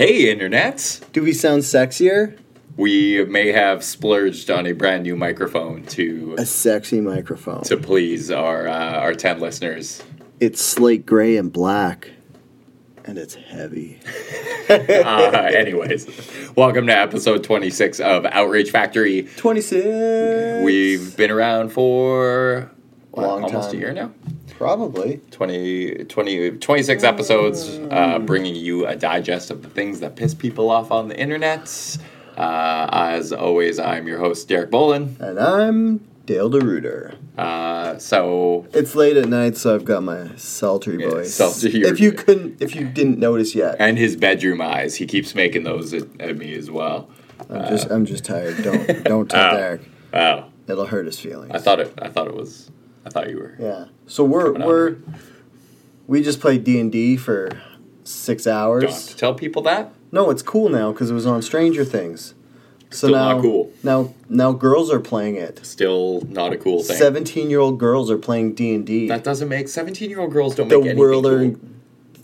Hey, Internet! Do we sound sexier? We may have splurged on a brand new microphone to A sexy microphone. to please our uh, our ten listeners. It's slate gray and black, and it's heavy. Uh, anyways, welcome to episode twenty six of Outrage Factory. 26. We've been around for what, Long almost time. a year now. Probably. 20, 20 26 episodes, uh, bringing you a digest of the things that piss people off on the internet. Uh, as always, I'm your host, Derek Bolin. And I'm Dale DeRuiter. Uh, so, It's late at night, so I've got my sultry voice. sultry- if you couldn't, if you didn't notice yet, and his bedroom eyes, he keeps making those at, at me as well. I'm just, I'm just tired. Don't, don't tell Oh. Derek. Oh, It'll hurt his feelings. I thought it. I thought it was. I thought you were. Yeah. So we're we're we just played D and D for six Don't have hours. to tell people that. No, it's cool now because it was on Stranger Things. So Still now, not cool. now, now girls are playing it. Still not a cool thing. Seventeen-year-old girls are playing D and D. That doesn't make seventeen-year-old girls don't The make anything world are. cool.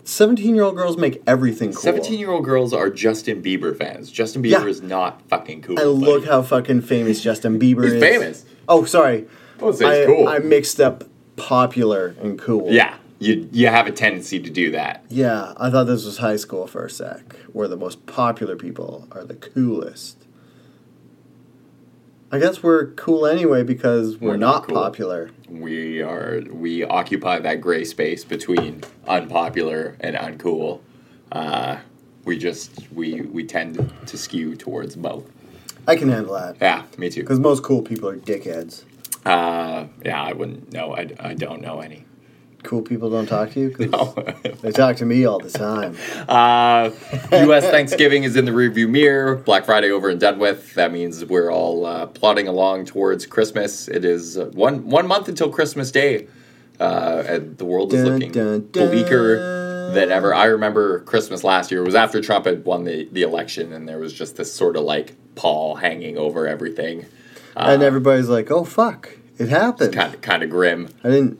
Seventeen-year-old girls make everything cool. Seventeen-year-old girls are Justin Bieber fans. Justin Bieber Yeah. is not fucking cool. And buddy. look how fucking famous Justin Bieber He's is. famous. Oh, sorry. I I, cool. I mixed up popular and cool. yeah, you you have a tendency to do that. Yeah, I thought this was high school for a sec, where the most popular people are the coolest. I guess we're cool anyway because we're, We're not, not cool. popular. We are we occupy that gray space between unpopular and uncool. Uh, we just we we tend to skew towards both. I can handle that Yeah, me too. because most cool people are dickheads. Uh, yeah, I wouldn't know. I, I don't know any. Cool people don't talk to you? No. they talk to me all the time. Uh, U.S. Thanksgiving is in the rearview mirror. Black Friday over and done with. That means we're all uh, plodding along towards Christmas. It is uh, one one month until Christmas Day, uh, and the world is looking dun, dun. bleaker than ever. I remember Christmas last year. It was after Trump had won the, the election, and there was just this sort of like pall hanging over everything. And everybody's like, "Oh fuck, it happened." Kind of kind of grim. I didn't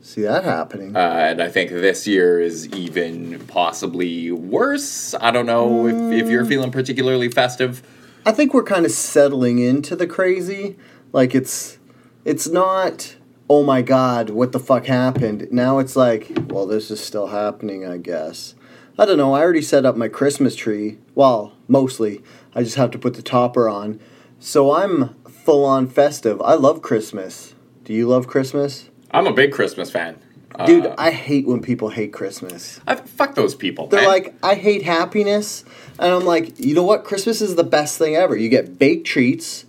see that happening. Uh, and I think this year is even possibly worse. I don't know if, if you're feeling particularly festive. I think we're kind of settling into the crazy. Like it's it's not oh my god, what the fuck happened? Now it's like, well, this is still happening, I guess. I don't know. I already set up my Christmas tree. Well, mostly. I just have to put the topper on. So I'm full on festive. I love Christmas. Do you love Christmas? I'm a big Christmas fan. Uh, Dude, I hate when people hate Christmas. I, fuck those people. They're man. like, I hate happiness. And I'm like, you know what? Christmas is the best thing ever. You get baked treats,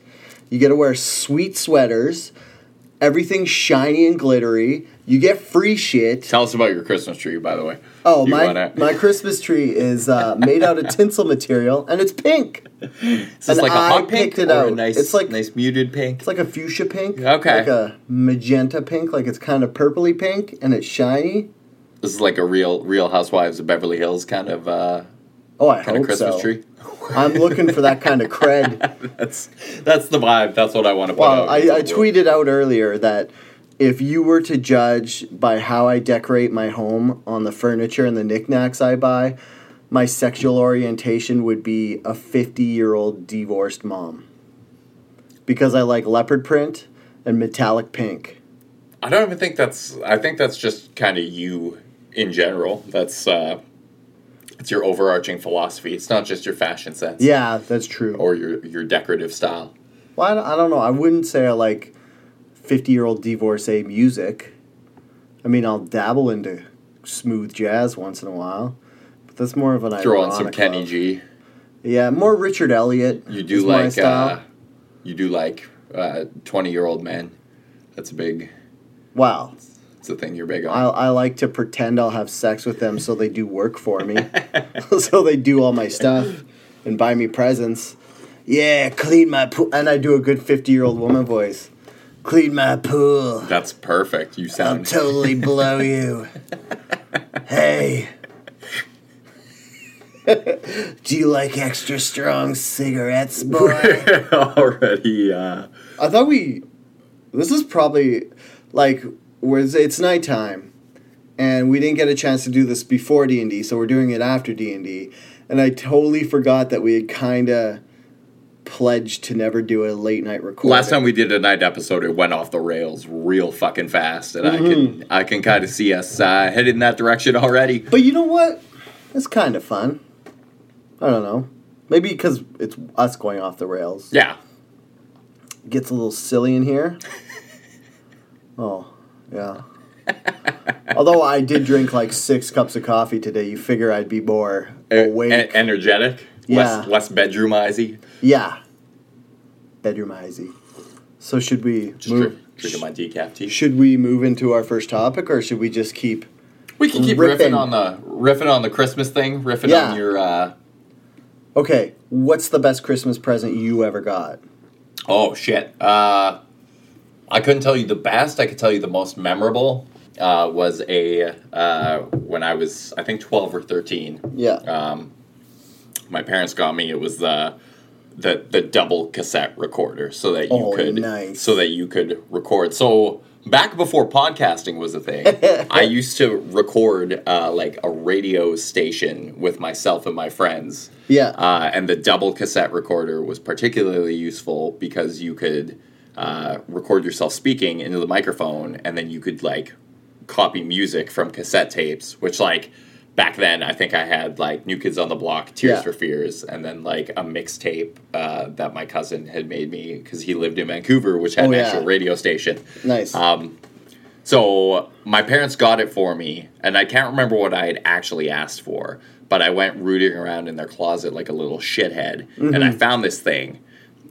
you get to wear sweet sweaters, everything's shiny and glittery, you get free shit. Tell us about your Christmas tree, by the way. Oh, You my, my Christmas tree is uh, made out of tinsel material and it's pink. Is and like a hot pink it or a nice, It's like- nice muted pink? It's like a fuchsia pink. Okay. Like a magenta pink, like it's kind of purpley pink and it's shiny. This is like a real, Real Housewives of Beverly Hills kind of, uh, Oh, I kind hope of Christmas so. tree. I'm looking for that kind of cred. That's that's the vibe. That's what I want to put Well, out. I, I tweeted out earlier that if you were to judge by how I decorate my home on the furniture and the knickknacks I buy, my sexual orientation would be a 50 year old divorced mom. Because I like leopard print and metallic pink. I don't even think that's. I think that's just kind of you in general. That's uh, it's your overarching philosophy. It's not just your fashion sense. Yeah, that's true. Or your your decorative style. Well, I don't, I don't know. I wouldn't say I like 50 year old divorcee music. I mean, I'll dabble into smooth jazz once in a while. But that's more of an Throw on some Kenny love. G. Yeah, more Richard Elliot. You do like uh, you do like twenty year old men. That's a big. wow. It's a thing you're big I, on. I like to pretend I'll have sex with them so they do work for me. so they do all my stuff and buy me presents. Yeah, clean my pool. And I do a good 50 year old woman voice. Clean my pool. That's perfect. You sound I'll sound. totally blow you. Hey. Do you like extra strong cigarettes, boy? already. Uh, I thought we. This is probably like where it's- it's nighttime, and we didn't get a chance to do this before D and D, so we're doing it after D and D. and I totally forgot that we had kind of pledged to never do a late night recording. Last time we did a night episode, it went off the rails real fucking fast, and I Mm-hmm. can I can kind of see us uh, headed in that direction already. But you know what? It's kind of fun. I don't know. Maybe because it's us going off the rails. Yeah, Gets a little silly in here. Oh, yeah. Although I did drink like six cups of coffee today, you figure I'd be more awake. e- energetic, Yeah. less less bedroomisy. yeah. Bedroom Izzy. So should we Just move? drink, drinking my decaf tea. Should we move into our first topic, or should we just keep? We can keep riffing. riffing on the riffing on the Christmas thing, riffing Yeah. on your. Uh, Okay, what's the best Christmas present you ever got? oh shit! Uh, I couldn't tell you the best. I could tell you the most memorable. Uh, was a uh, when I was I think twelve or thirteen. Yeah. um, my parents got me. It was the the the double cassette recorder, so that you Oh, could nice. so that you could record. So back before podcasting was a thing, I used to record uh, like a radio station with myself and my friends. Yeah. Uh, and the double cassette recorder was particularly useful because you could uh, record yourself speaking into the microphone, and then you could like copy music from cassette tapes, which like back then I think I had like New Kids on the Block, Tears Yeah. for Fears, and then like a mixtape uh, that my cousin had made me because he lived in Vancouver, which had Oh, an yeah. actual radio station. nice. Um, so my parents got it for me, and I can't remember what I had actually asked for, but I went rooting around in their closet like a little shithead, and I found this thing.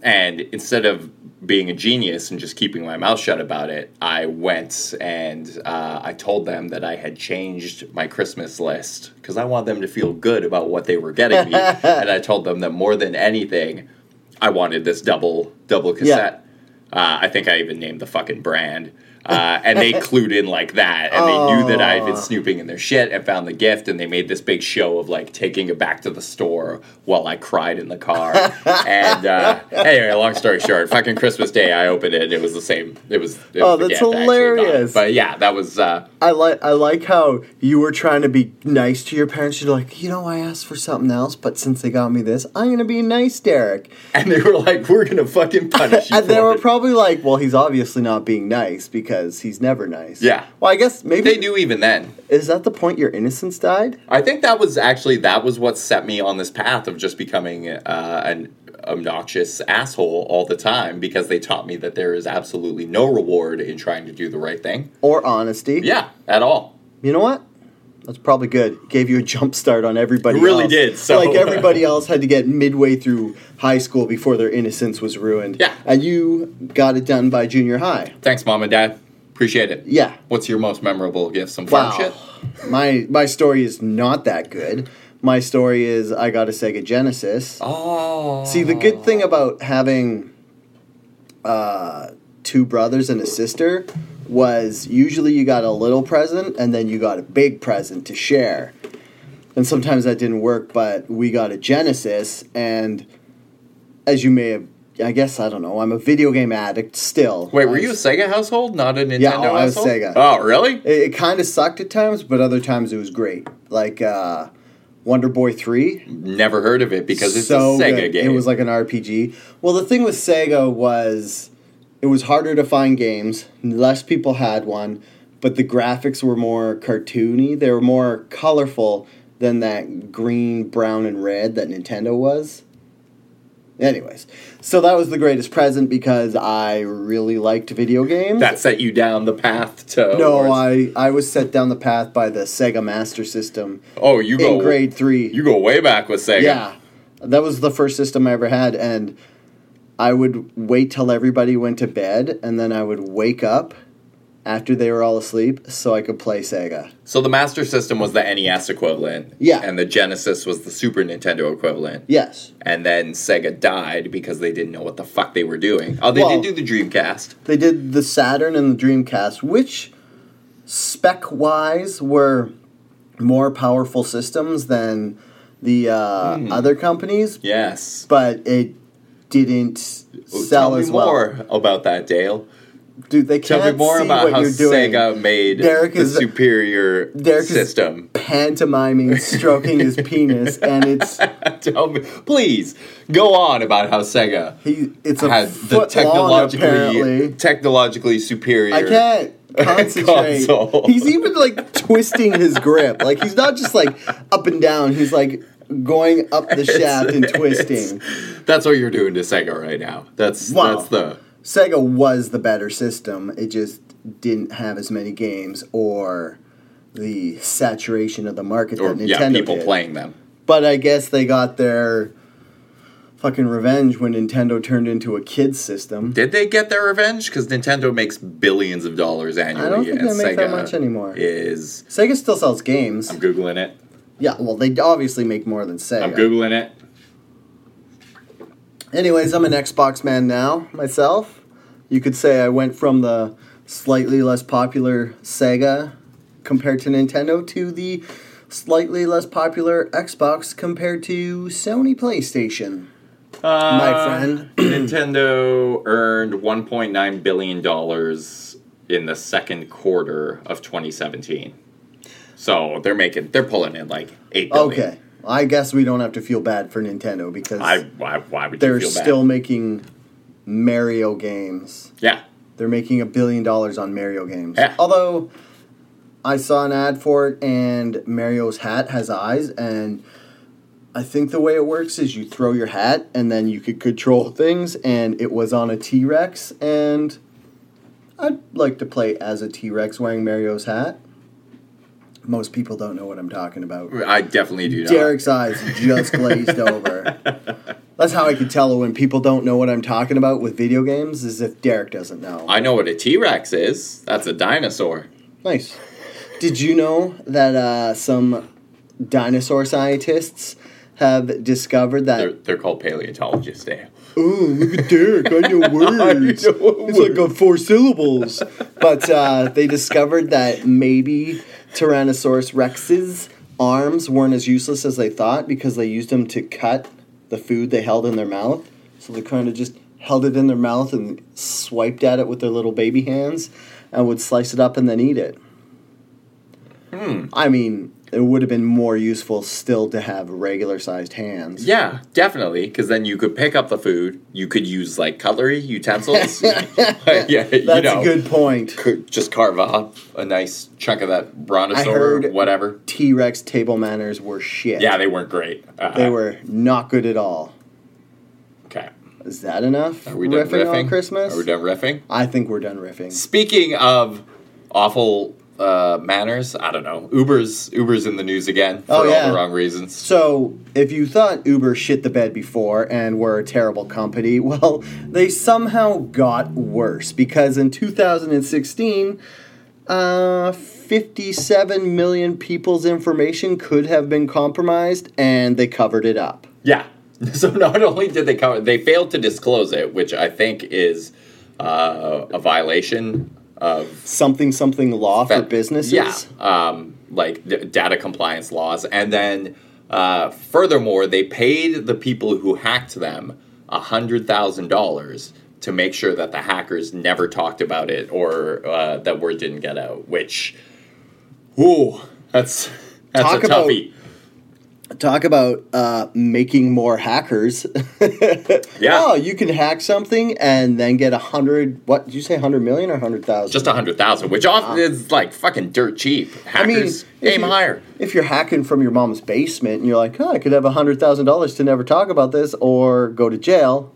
And instead of being a genius and just keeping my mouth shut about it, I went and uh, I told them that I had changed my Christmas list because I want them to feel good about what they were getting me. and I told them that more than anything, I wanted this double double cassette. Uh, I think I even named the fucking brand. Uh, and they clued in like that, and they knew that I had been snooping in their shit and found the gift, and they made this big show of like taking it back to the store while I cried in the car. and uh, anyway, long story short, fucking Christmas Day, I opened it, and it was the same. It was. It Oh, was that's gift I actually got. hilarious. But yeah, that was. Uh, I like I like how you were trying to be nice to your parents. You're like, you know, I asked for something else, but since they got me this, I'm gonna be nice, Derek. and they were like, "We're gonna fucking punish you." And they were it." probably like, well, he's obviously not being nice because he's never nice. Yeah. Well, I guess maybe They knew even then. is that the point your innocence died? I think that was actually that was what set me on this path of just becoming uh, an obnoxious asshole all the time because they taught me that there is absolutely no reward in trying to do the right thing. Or honesty? Yeah, at all. You know what? That's probably good. Gave you a jump start on everybody. It really else. did, so- like everybody else had to get midway through high school before their innocence was ruined. Yeah. And you got it done by junior high. Thanks, mom and dad. Appreciate it. Yeah. What's your most memorable gift? Some farm Wow. shit. My my story is not that good. My story is I got a Sega Genesis. Oh. See, the good thing about having uh, two brothers and a sister was usually you got a little present and then you got a big present to share. And sometimes that didn't work, but we got a Genesis, and as you may have, I guess, I don't know, I'm a video game addict still. Wait, were you a Sega household, not a Nintendo Yeah, oh, I was household? Sega. Oh, really? It, it kind of sucked at times, but other times it was great. Like uh, Wonder Boy 3. Never heard of it because it's so a Sega good. game. It was like an RPG. Well, the thing with Sega was it was harder to find games. Less people had one, but the graphics were more cartoony. They were more colorful than that green, brown, and red that Nintendo was. Anyways, so that was the greatest present because I really liked video games. that set you down the path to. no, I, I was set down the path by the Sega Master System Oh, you go in grade three. You go way back with Sega. Yeah, that was the first system I ever had, and I would wait till everybody went to bed, and then I would wake up after they were all asleep so I could play Sega. So the Master System was the NES equivalent. Yeah. And the Genesis was the Super Nintendo equivalent. Yes, And then Sega died because they didn't know what the fuck they were doing. Oh, they Well- did do the Dreamcast. they did the Saturn and the Dreamcast, which spec wise were more powerful systems than the uh, Hmm. other companies, Yes. but it didn't sell as well. Tell me as well. more about that, Dale. Dude, they can't tell me more see about what how you're doing. Sega made Derek the superior Derek system. pantomiming stroking his penis, and it's Tell me, please go on about how Sega he it's a had the long technologically apparently. technologically superior. I can't concentrate. Console. He's even like twisting his grip. Like he's not just like up and down. He's like going up the shaft and twisting. That's what you're doing to Sega right now. That's Wow. that's the Sega was the better system. It just didn't have as many games or the saturation of the market or that Nintendo yeah people did. playing them. But I guess they got their fucking revenge when Nintendo turned into a kids system. Did they get their revenge? Because Nintendo makes billions of dollars annually. I don't think they make that much anymore. Is Sega still sells games. I'm googling it. Yeah, well, they obviously make more than Sega. I'm googling it. Anyways, I'm an Xbox man now myself. You could say I went from the slightly less popular Sega compared to Nintendo to the slightly less popular Xbox compared to Sony PlayStation. My uh, friend. Nintendo earned 1.9 billion dollars in the second quarter of 2017. So they're making they're pulling in like eight billion. Okay, I guess we don't have to feel bad for Nintendo because I why, why would they're you feel bad? still making Mario games. yeah. They're making a billion dollars on Mario games. Yeah. Although I saw an ad for it and Mario's hat has eyes and I think the way it works is you throw your hat and then you could control things and it was on a T-Rex and I'd like to play as a T-Rex wearing Mario's hat. Most people don't know what I'm talking about. I definitely do not. Derek's eyes just glazed over. That's how I can tell when people don't know what I'm talking about with video games, is if Derek doesn't know. I know what a T Rex is. That's a dinosaur. Nice. Did you know that uh, some dinosaur scientists have discovered They're, that? they're called paleontologists. Eh? Oh, look at Derek! I know words. I know it's like on four syllables. But uh, they discovered that maybe Tyrannosaurus Rex's arms weren't as useless as they thought because they used them to cut the food they held in their mouth. So they kind of just held it in their mouth and swiped at it with their little baby hands and would slice it up and then eat it. Hmm. I mean, it would have been more useful still to have regular sized hands. Yeah, definitely. Because then you could pick up the food. You could use like cutlery utensils. yeah, you That's know, a good point. Could just carve off a nice chunk of that brontosaur, whatever. T Rex table manners were shit. Yeah, they weren't great. Uh, They were not good at all. okay. Is that enough? Are we done riffing, riffing? on Christmas? Are we done riffing? I think we're done riffing. Speaking of awful uh, manners, I don't know. Uber's Uber's in the news again for Oh, all the wrong reasons. So, if you thought Uber shit the bed before and were a terrible company, well, they somehow got worse because in 2016, uh, 57 million people's information could have been compromised and they covered it up. Yeah. So not only did they cover, they failed to disclose it, which I think is uh, a violation of Something, something law for businesses. Yeah, um, like d- data compliance laws, and then uh, furthermore, they paid the people who hacked them hundred thousand dollars to make sure that the hackers never talked about it or uh, that word didn't get out. Which, ooh, that's that's Talk a toughie. Talk about uh, making more hackers. Yeah. Oh, you can hack something and then get a hundred. What did you say? Hundred million or hundred thousand? Just a hundred thousand, which often is like fucking dirt cheap. I mean, aim higher. If you're hacking from your mom's basement and you're like, oh, I could have a hundred thousand dollars to never talk about this or go to jail,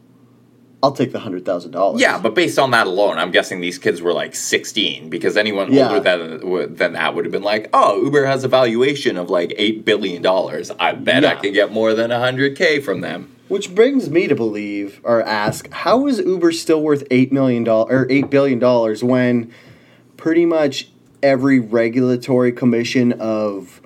I'll take the hundred thousand dollars. Yeah, but based on that alone, I'm guessing these kids were like 16 because anyone Yeah. older than than that would have been like, "Oh, Uber has a valuation of like eight billion dollars. I bet I can get more than hundred k from them." Which brings me to believe or ask, how is Uber still worth eight million dollars or eight billion dollars when pretty much every regulatory commission of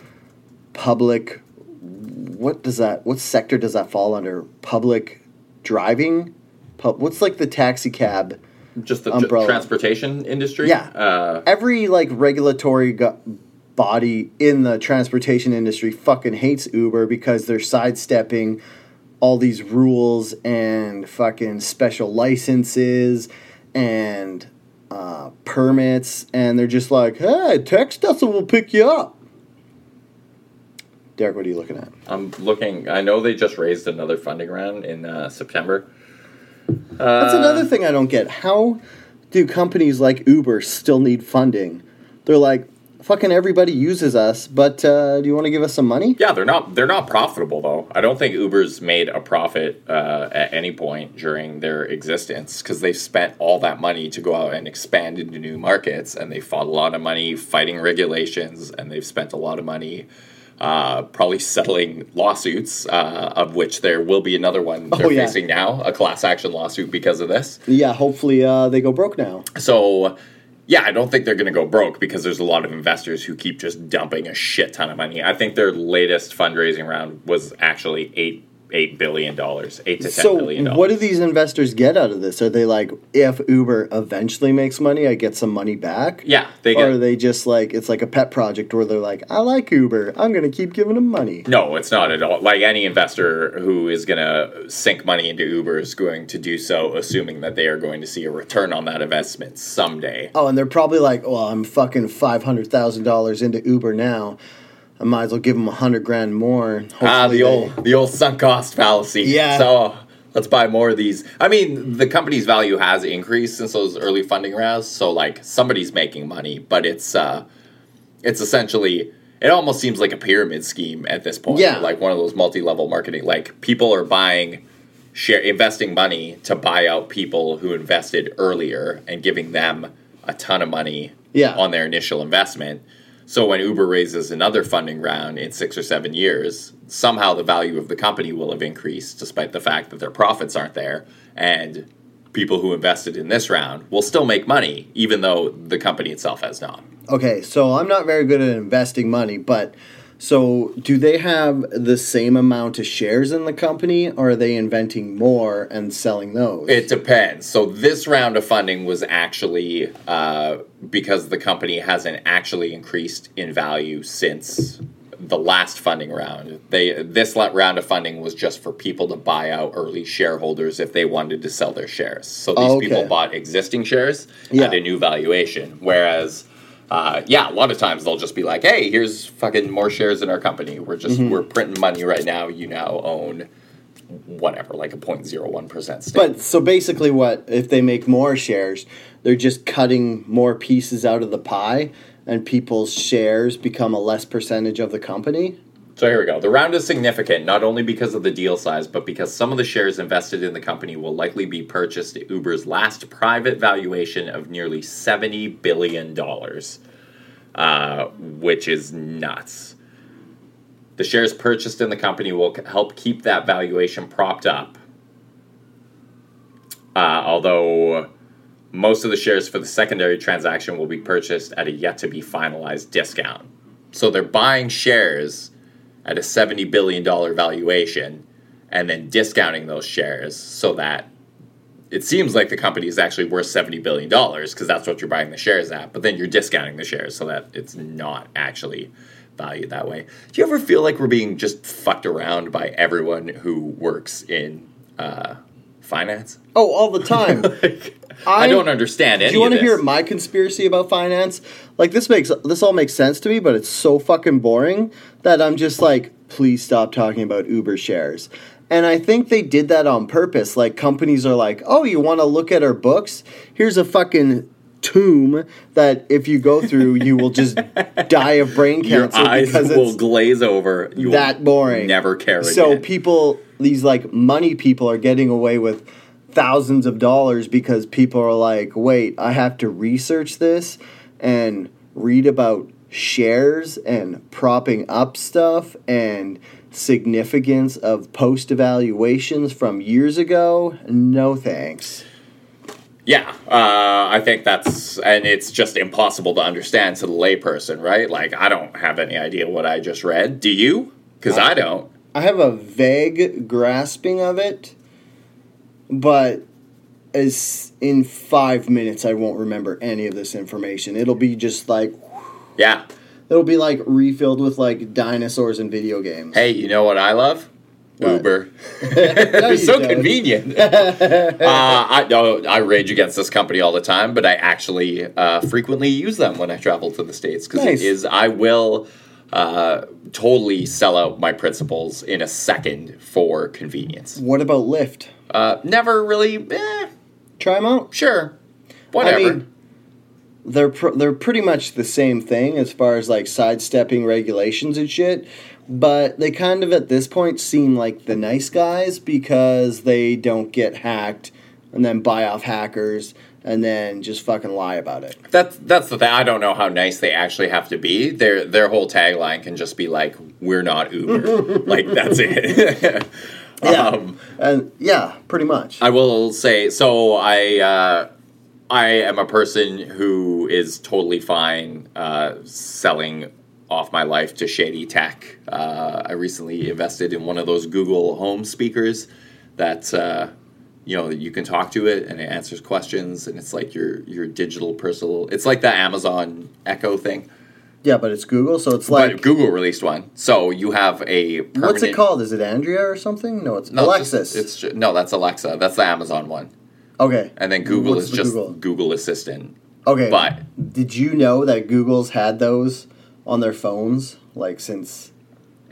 public what does that what sector does that fall under? Public driving? Pub, what's like the taxi cab? Just the Umbrella. transportation industry. Yeah. Uh, every like regulatory go- body in the transportation industry fucking hates Uber because they're sidestepping all these rules and fucking special licenses and uh, permits, and they're just like, "Hey, text us and we'll pick you up." Derek, what are you looking at? I'm looking. I know they just raised another funding round in uh, September. That's another thing I don't get. How do companies like Uber still need funding? They're like, fucking everybody uses us, but uh, do you want to give us some money? Yeah, they're not they're not profitable though. I don't think Uber's made a profit uh, at any point during their existence because they've spent all that money to go out and expand into new markets, and they fought a lot of money fighting regulations, and they've spent a lot of money. Uh, probably settling lawsuits, uh, of which there will be another one they're Oh, yeah. facing now, a class action lawsuit because of this. Yeah, hopefully uh, they go broke now. So, yeah, I don't think they're going to go broke because there's a lot of investors who keep just dumping a shit ton of money. I think their latest fundraising round was actually eight eight billion dollars, eight to ten So, billion dollars. what do these investors get out of this? Are they like, if Uber eventually makes money, I get some money back? yeah, they Or are they just like, it's like a pet project where they're like, I like Uber. I'm going to keep giving them money. No, it's not at all. Like any investor who is going to sink money into Uber is going to do so, assuming that they are going to see a return on that investment someday. Oh, and they're probably like, well, I'm fucking $500,000 into Uber now. I might as well give them a hundred grand more. Ah, the they- old the old sunk cost fallacy. Yeah. So let's buy more of these. I mean, the company's value has increased since those early funding rounds. So like somebody's making money, but it's uh, it's essentially it almost seems like a pyramid scheme at this point. Yeah. Like one of those multi-level marketing. Like people are buying share investing money to buy out people who invested earlier and giving them a ton of money Yeah. on their initial investment. So when Uber raises another funding round in six or seven years, somehow the value of the company will have increased despite the fact that their profits aren't there. And people who invested in this round will still make money, even though the company itself has not. Okay, so I'm not very good at investing money, but so do they have the same amount of shares in the company or are they inventing more and selling those? It depends. So this round of funding was actually uh, because the company hasn't actually increased in value since the last funding round. They this round of funding was just for people to buy out early shareholders if they wanted to sell their shares. So these Oh, okay. people bought existing shares Yeah. at a new valuation, whereas. Uh, yeah, a lot of times they'll just be like, "Hey, here's fucking more shares in our company. We're just Mm-hmm. we're printing money right now. You now own whatever, like a 0.01 percent stake." but so basically what if they make more shares, they're just cutting more pieces out of the pie and people's shares become a less percentage of the company? So here we go. The round is significant not only because of the deal size, but because some of the shares invested in the company will likely be purchased at Uber's last private valuation of nearly $70 billion, uh, which is nuts. The shares purchased in the company will help keep that valuation propped up. Uh, although most of the shares for the secondary transaction will be purchased at a yet to be finalized discount. So they're buying shares at a $70 billion valuation and then discounting those shares so that it seems like the company is actually worth $70 billion because that's what you're buying the shares at, but then you're discounting the shares so that it's not actually valued that way. Do you ever feel like we're being just fucked around by everyone who works in uh, finance? Oh, all the time. I, I- don't understand any Do you want to hear my conspiracy about finance? Like this makes this all makes sense to me, but it's so fucking boring that I'm just like, please stop talking about Uber shares. And I think they did that on purpose. Like companies are like, "Oh, you want to look at our books? Here's a fucking tomb that if you go through, you will just die of brain Your cancer eyes because will glaze over. You that boring. Never care So again. people, these like money people, are getting away with thousands of dollars because people are like, wait, I have to research this and read about shares and propping up stuff and significance of post evaluations from years ago. No thanks. Yeah, uh, I think that's, and it's just impossible to understand to the layperson, right? Like, I don't have any idea what I just read. Do you? Because I don't. I have a vague grasping of it, but as in five minutes, I won't remember any of this information. It'll be just like Yeah. it'll be like refilled with like dinosaurs and video games. Hey, you know what I love? What? Uber. It's so don't. convenient. uh, I no, I rage against this company all the time, but I actually uh, frequently use them when I travel to the states because Nice. it is. I will uh, totally sell out my principles in a second for convenience. What about Lyft? Uh, never really, eh, Try them out. sure, whatever. I mean, they're pr- they're pretty much the same thing as far as like sidestepping regulations and shit. But they kind of at this point seem like the nice guys because they don't get hacked and then buy off hackers and then just fucking lie about it. That's that's the thing. I don't know how nice they actually have to be. Their their whole tagline can just be like, "We're not Uber." like that's it. Yeah. um, And yeah, pretty much. I will say so. I uh, I am a person who is totally fine uh, selling off my life to shady tech. Uh, I recently invested in one of those Google Home speakers that uh, you know you can talk to it and it answers questions and it's like your your digital personal. It's like the Amazon Echo thing. Yeah, but it's Google, so it's like but Google released one, so you have a permanent. what's it called? Is it Andrea or something? No, it's No, it's just- It's, no, that's Alexa. That's the Amazon one. okay. And then Google What's is the just Google? Google Assistant. Okay. But Did you know that Google's had those on their phones like since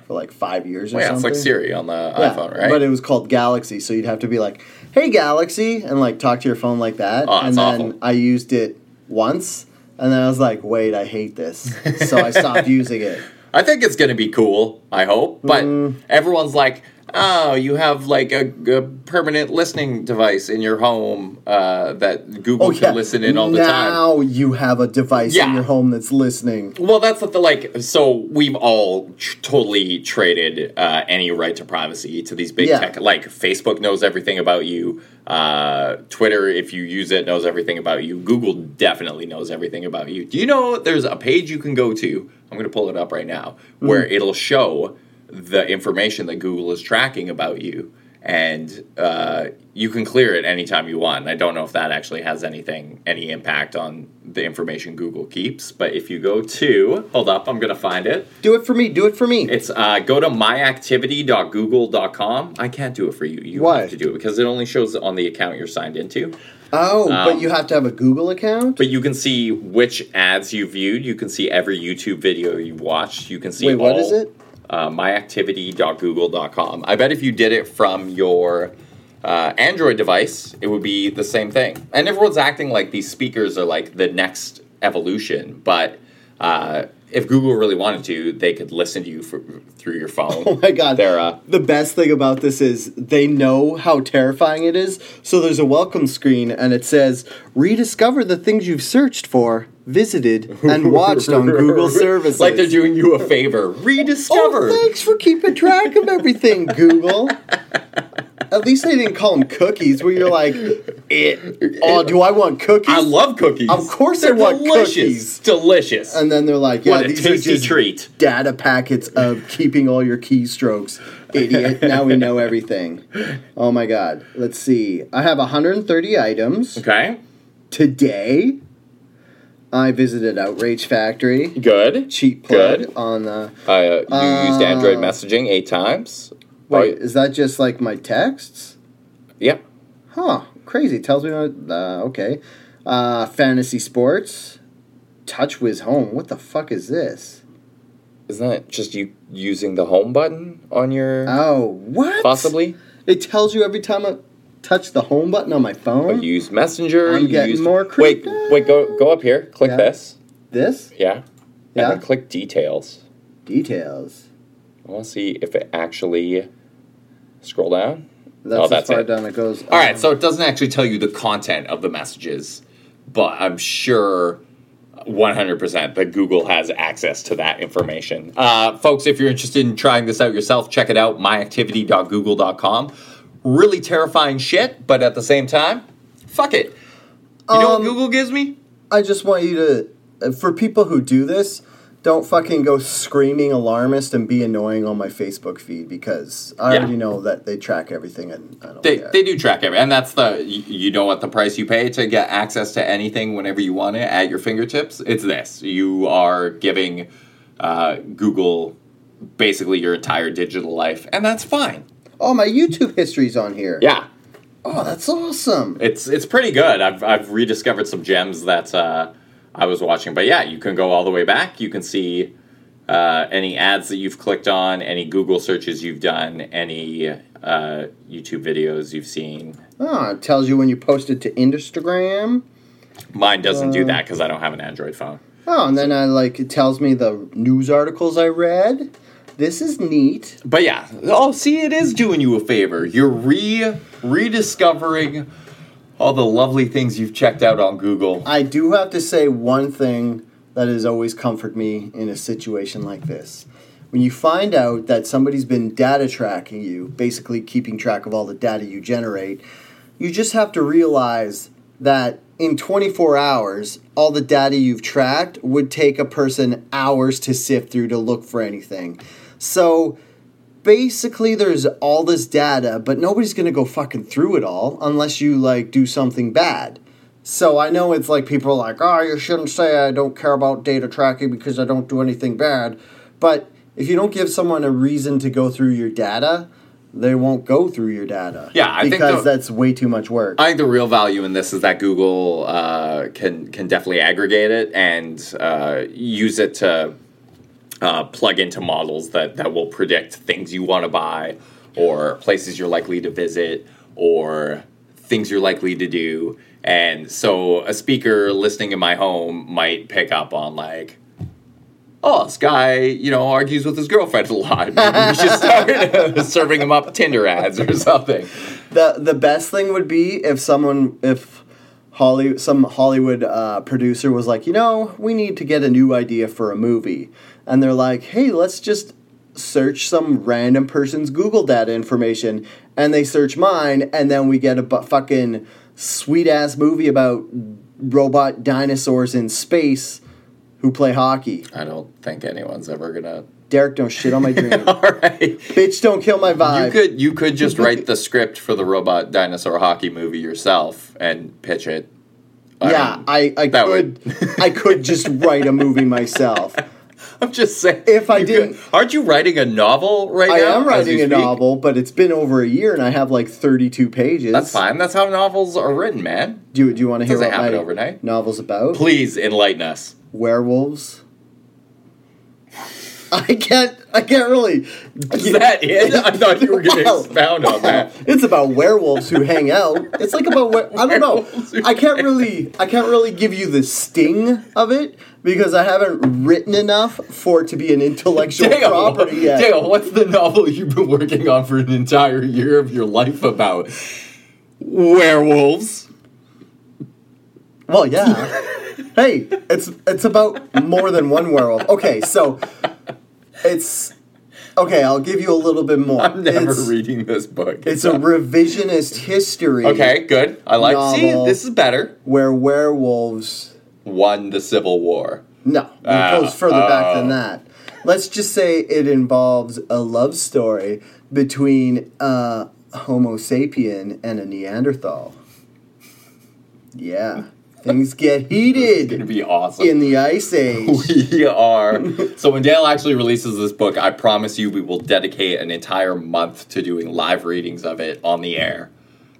for like five years or well, yeah, it's like Siri on the Yeah, iPhone, right? But it was called Galaxy, so you'd have to be like, "Hey Galaxy," and like talk to your phone like that. Oh, and then awful. I used it once, and then I was like, "Wait, I hate this," so I stopped using it. I think it's going to be cool. I hope, but Mm. everyone's like, "Oh, you have like a, a permanent listening device in your home uh, that Google Oh can listen in all the time." now you have a device Yeah. in your home that's listening. Well, that's the like. So we've all tr- totally traded uh, any right to privacy to these big Yeah. tech. Like Facebook knows everything about you. Uh, Twitter, if you use it, knows everything about you. Google definitely knows everything about you. Do you know there's a page you can go to? I'm going to pull it up right now, where Mm-hmm. it'll show the information that Google is tracking about you. And uh, you can clear it anytime you want. And I don't know if that actually has anything, any impact on the information Google keeps. But if you go to, hold up, I'm gonna find it. Do it for me. Do it for me. It's uh, go to myactivity.google.com. I can't do it for you. You Why? have to do it because it only shows on the account you're signed into. oh, but um, you have to have a Google account. But you can see which ads you viewed. You can see every YouTube video you watched. You can see Wait, what all, is it? Uh, myactivity.google.com. I bet if you did it from your uh, Android device, it would be the same thing. And everyone's acting like these speakers are like the next evolution. But uh, if Google really wanted to, they could listen to you for, through your phone. Oh my god. Uh, the best thing about this is they know how terrifying it is. So there's a welcome screen and it says, rediscover the things you've searched for, visited, and watched on Google services. like they're doing you a favor. Rediscover. Oh, thanks for keeping track of everything, Google. At least they didn't call them cookies, where you're like, it, oh, do I want cookies? I love cookies. Of course They're I want delicious. cookies. Delicious. and then they're like, yeah, what a these are just treat. data packets of keeping all your keystrokes. Idiot. now we know everything. Oh my god. Let's see. I have 130 items. Okay. Today, I visited Outrage Factory. Good. Cheap plug Good. on the. Uh, you used Uh, Android messaging eight times. Wait, is that just like my texts? yep. Huh. Crazy. Tells me what. Uh, okay. Uh, fantasy sports. TouchWiz Home. What the fuck is this? Isn't that just you using the home button on your Oh, what? possibly? It tells you every time I touch the home button on my phone. You used Messenger. I'm you getting used, more Wait, creeped wait. Go go up here. Click Yeah. this. this Yeah. Yeah. And then click details. details. I want to see if it actually scroll down. That's, Oh, that's as far it. down it goes. All right, Um, so it doesn't actually tell you the content of the messages, but I'm sure 100% that Google has access to that information. Uh, folks, if you're interested in trying this out yourself, check it out myactivity.google.com. Really terrifying shit, but at the same time, fuck it. You know what Um, Google gives me? I just want you to, uh, for people who do this, don't fucking go screaming alarmist and be annoying on my Facebook feed because I Yeah. already know that they track everything and I don't They, care. they do track everything, and that's the you, you know what the price you pay to get access to anything whenever you want it at your fingertips. It's this: you are giving uh, Google basically your entire digital life, and that's fine. Oh, my YouTube history's on here. Yeah, Oh, that's awesome. it's it's pretty good. I've I've rediscovered some gems that uh, I was watching, but yeah, you can go all the way back. You can see uh, any ads that you've clicked on, any Google searches you've done, any uh, YouTube videos you've seen. Oh, it tells you when you posted to Instagram. Mine doesn't do Uh, that because I don't have an Android phone. Oh, and then I like it tells me the news articles I read. This is neat. But yeah, oh, see, it is doing you a favor. You're re rediscovering all the lovely things you've checked out on Google. I do have to say one thing that has always comforted me in a situation like this. When you find out that somebody's been data tracking you, basically keeping track of all the data you generate, you just have to realize that in 24 hours, all the data you've tracked would take a person hours to sift through to look for anything. So basically there's all this data, but nobody's going to go fucking through it all unless you like do something bad. So I know it's like people are like, "Oh, you shouldn't say I don't care about data tracking because I don't do anything bad." But if you don't give someone a reason to go through your data, they won't go through your data. Yeah, I think because the- that's way too much work. I think the real value in this is that Google uh, can can definitely aggregate it and uh, use it to uh, plug into models that, that will predict things you want to buy or places you're likely to visit or things you're likely to do. And so a speaker listening in my home might pick up on like, oh, this guy, you know, argues with his girlfriend a lot. Maybe we should start serving him up Tinder ads or something. the the best thing would be if someone if Holly some Hollywood uh, producer was like, you know, we need to get a new idea for a movie, and they're like, hey, let's just search some random person's Google data information, and they search mine, and then we get a bu- fucking sweet ass movie about robot dinosaurs in space who play hockey. I don't think anyone's ever gonna. Derek, don't shit on my dream. All right. Bitch, don't kill my vibe. You could you could just write the script for the robot dinosaur hockey movie yourself and pitch it. I yeah, mean, I, I could I could just write a movie myself. I'm just saying. If I didn't- could- aren't you writing a novel right I now? I am writing a speak? novel, but it's been over a year and I have like 32 pages. That's fine. That's how novels are written, man. Do you, do you want to hear Doesn't what happen my overnight. novel's about? Please enlighten us. Werewolves. I can't. I can't really. Is that it? I thought you were going to Well, expound on that. It's about werewolves who hang out. It's like about I don't know. I can't really I can't really give you the sting of it because I haven't written enough for it to be an intellectual Dale, property yet. Dale, what's the novel you've been working on for an entire year of your life about? Werewolves. Well, yeah. hey, it's it's about more than one werewolf. Okay, so it's okay. I'll give you a little bit more. I'm never it's, reading this book. It's a revisionist history. Okay, good. I like. See, this is better. where werewolves. Won the Civil War. No, it Ah, goes further back than oh. that. Let's just say it involves a love story between a Homo sapien and a Neanderthal. Yeah, things get heated. It's gonna be awesome. in the Ice Age. we are. So when Dale actually releases this book, I promise you, we will dedicate an entire month to doing live readings of it on the air.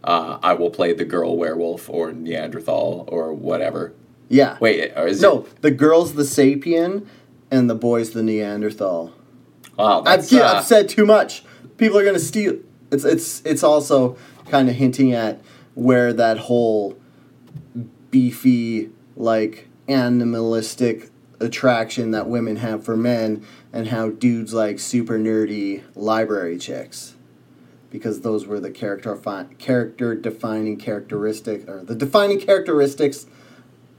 Uh, I will play the girl werewolf or Neanderthal or whatever. Yeah. Wait, or is No, it? the girl's the sapien and the boy's the Neanderthal. Wow, I've, that's, uh, I've said too much. People are gonna steal. It's it's it's also kind of hinting at where that whole beefy like animalistic attraction that women have for men and how dudes like super nerdy library chicks because those were the character fi- character defining characteristic or the defining characteristics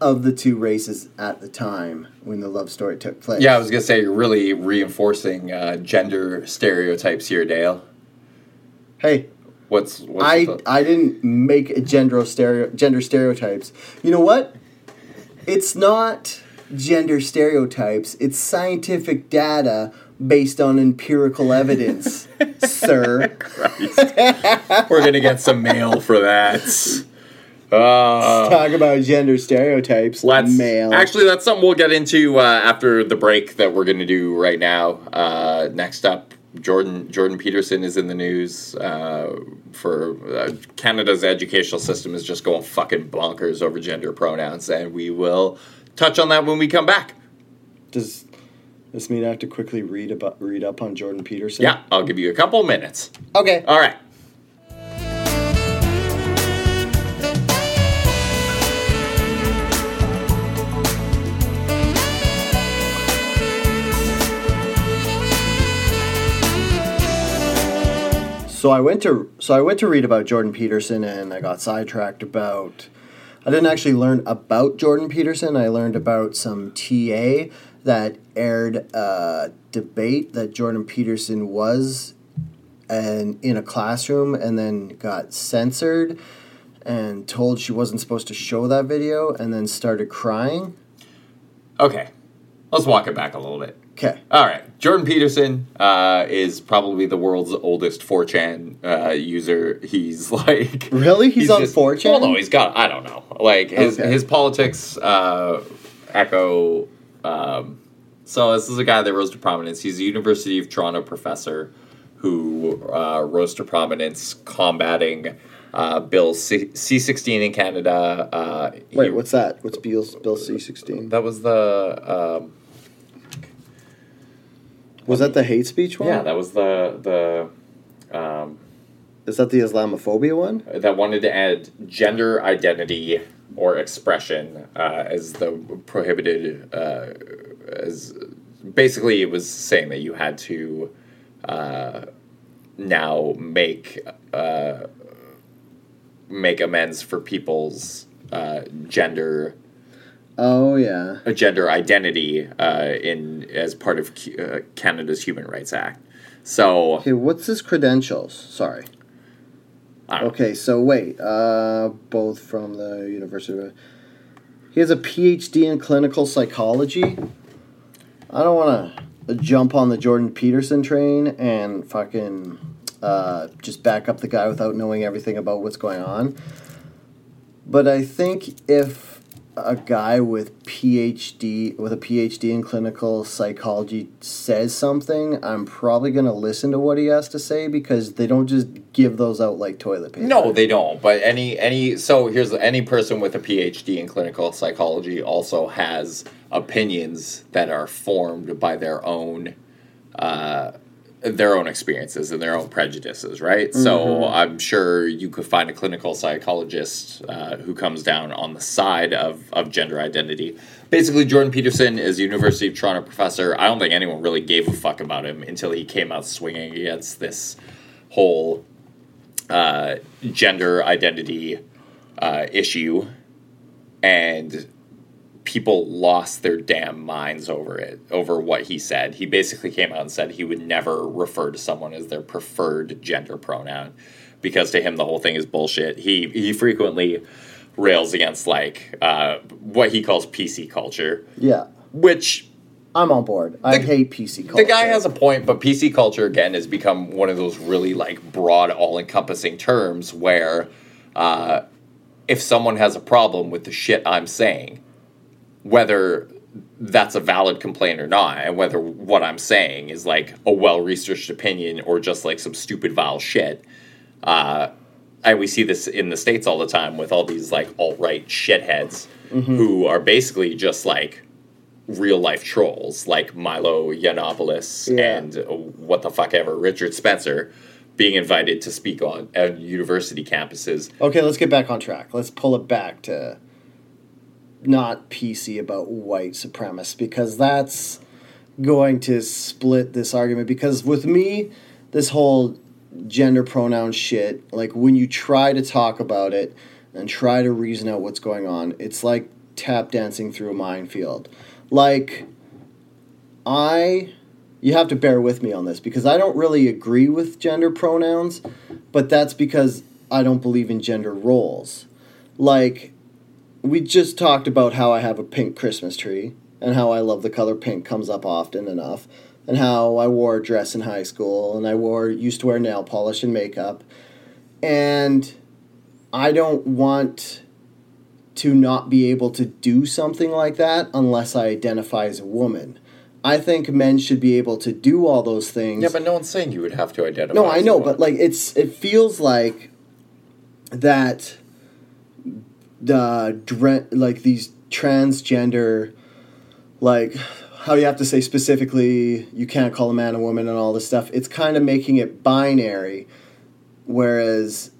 of the two races at the time when the love story took place. yeah, I was gonna say you're really reinforcing uh, gender stereotypes here, Dale. Hey, What's, what's I the- I didn't make a gender stereo gender stereotypes. You know what? It's not gender stereotypes. It's scientific data based on empirical evidence, sir. We're gonna get some mail for that. Uh, Talk about gender stereotypes. let's male. actually that's something we'll get into uh, after the break that we're gonna do right now. Uh, next up, Jordan Jordan Peterson is in the news uh, for uh, Canada's educational system is just going fucking bonkers over gender pronouns, and we will touch on that when we come back. does This mean I have to quickly read about read up on Jordan Peterson. Yeah, I'll give you a couple minutes. Okay. All right. So I went to so I went to read about Jordan Peterson and I got sidetracked about I didn't actually learn about Jordan Peterson. I learned about some TA that aired a debate that Jordan Peterson was and in a classroom and then got censored and told she wasn't supposed to show that video and then started crying. Okay. Let's walk it back a little bit. Okay. All right. Jordan Peterson uh, is probably the world's oldest 4chan uh, user. He's like. Really? He's on 4chan? Well, no, he's got. I don't know. Like his Okay. his politics uh, echo. Um, so this is a guy that rose to prominence. He's a University of Toronto professor who uh, rose to prominence combating uh, Bill C sixteen in Canada. Uh, he- Wait, what's that? What's Bill's Bill C sixteen? that was the. Um, Was that the hate speech one? Yeah, that was the the um, Is that the Islamophobia one? that wanted to add gender identity or expression uh, as the prohibited uh, as basically it was saying that you had to uh, now make uh, make amends for people's uh, gender Oh yeah. a gender identity uh, in as part of Cu- uh, Canada's Human Rights Act. So Okay, what's his credentials? Sorry. I don't know. Okay, so wait. Uh, both from the University of. He has a PhD in clinical psychology. I don't want to jump on the Jordan Peterson train and fucking uh, just back up the guy without knowing everything about what's going on. But I think if a guy with PhD with a PhD in clinical psychology says something, I'm probably gonna listen to what he has to say because they don't just give those out like toilet paper. No, they don't. But any any so here's any person with a PhD in clinical psychology also has opinions that are formed by their own uh, their own experiences and their own prejudices, right? So I'm sure you could find a clinical psychologist uh, who comes down on the side of, of gender identity. Basically, Jordan Peterson is a University of Toronto professor. I don't think anyone really gave a fuck about him until he came out swinging against this whole uh, gender identity uh, issue, and people lost their damn minds over it, over what he said. He basically came out and said he would never refer to someone as their preferred gender pronoun because to him the whole thing is bullshit. He he frequently rails against like uh, what he calls PC culture, Yeah, which I'm on board. I The- hate PC culture. the guy has a point, but PC culture again has become one of those really like broad, all-encompassing terms where uh, if someone has a problem with the shit I'm saying, whether that's a valid complaint or not, and whether what I'm saying is like a well-researched opinion or just like some stupid vile shit. Uh, and we see this in the states all the time with all these like alt-right shitheads who are basically just like real life trolls like Milo Yiannopoulos Yeah. and uh, what the fuck ever Richard Spencer being invited to speak on at university campuses. Okay, let's get back on track. Let's pull it back to not PC about white supremacists because that's going to split this argument. Because with me, this whole gender pronoun shit, like when you try to talk about it and try to reason out what's going on, it's like tap dancing through a minefield. Like, I. You have to bear with me on this because I don't really agree with gender pronouns, but that's because I don't believe in gender roles. Like, we just talked about how I have a pink Christmas tree and how I love the color pink comes up often enough, and how I wore a dress in high school and I wore used to wear nail polish and makeup, and I don't want to not be able to do something like that unless I identify as a woman. I think men should be able to do all those things. Yeah, but no one's saying you would have to identify. No, I know, but like it's it feels like that the dre- like these transgender like how you have to say specifically you can't call a man a woman and all this stuff. It's kind of making it binary, whereas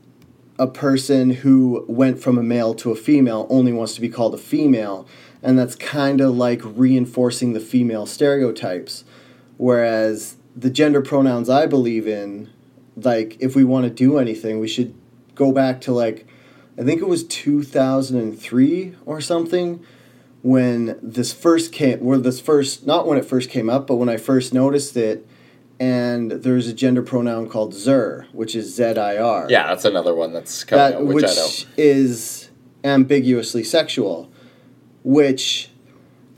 a person who went from a male to a female only wants to be called a female, and that's kind of like reinforcing the female stereotypes. Whereas the gender pronouns I believe in, like if we want to do anything, we should go back to like I think it was 2003 or something when this first came where this first not when it first came up but when I first noticed it and there's a gender pronoun called Zir, which is Z I R. Yeah, that's another one that's coming That out, which, which I don't. is ambiguously sexual, which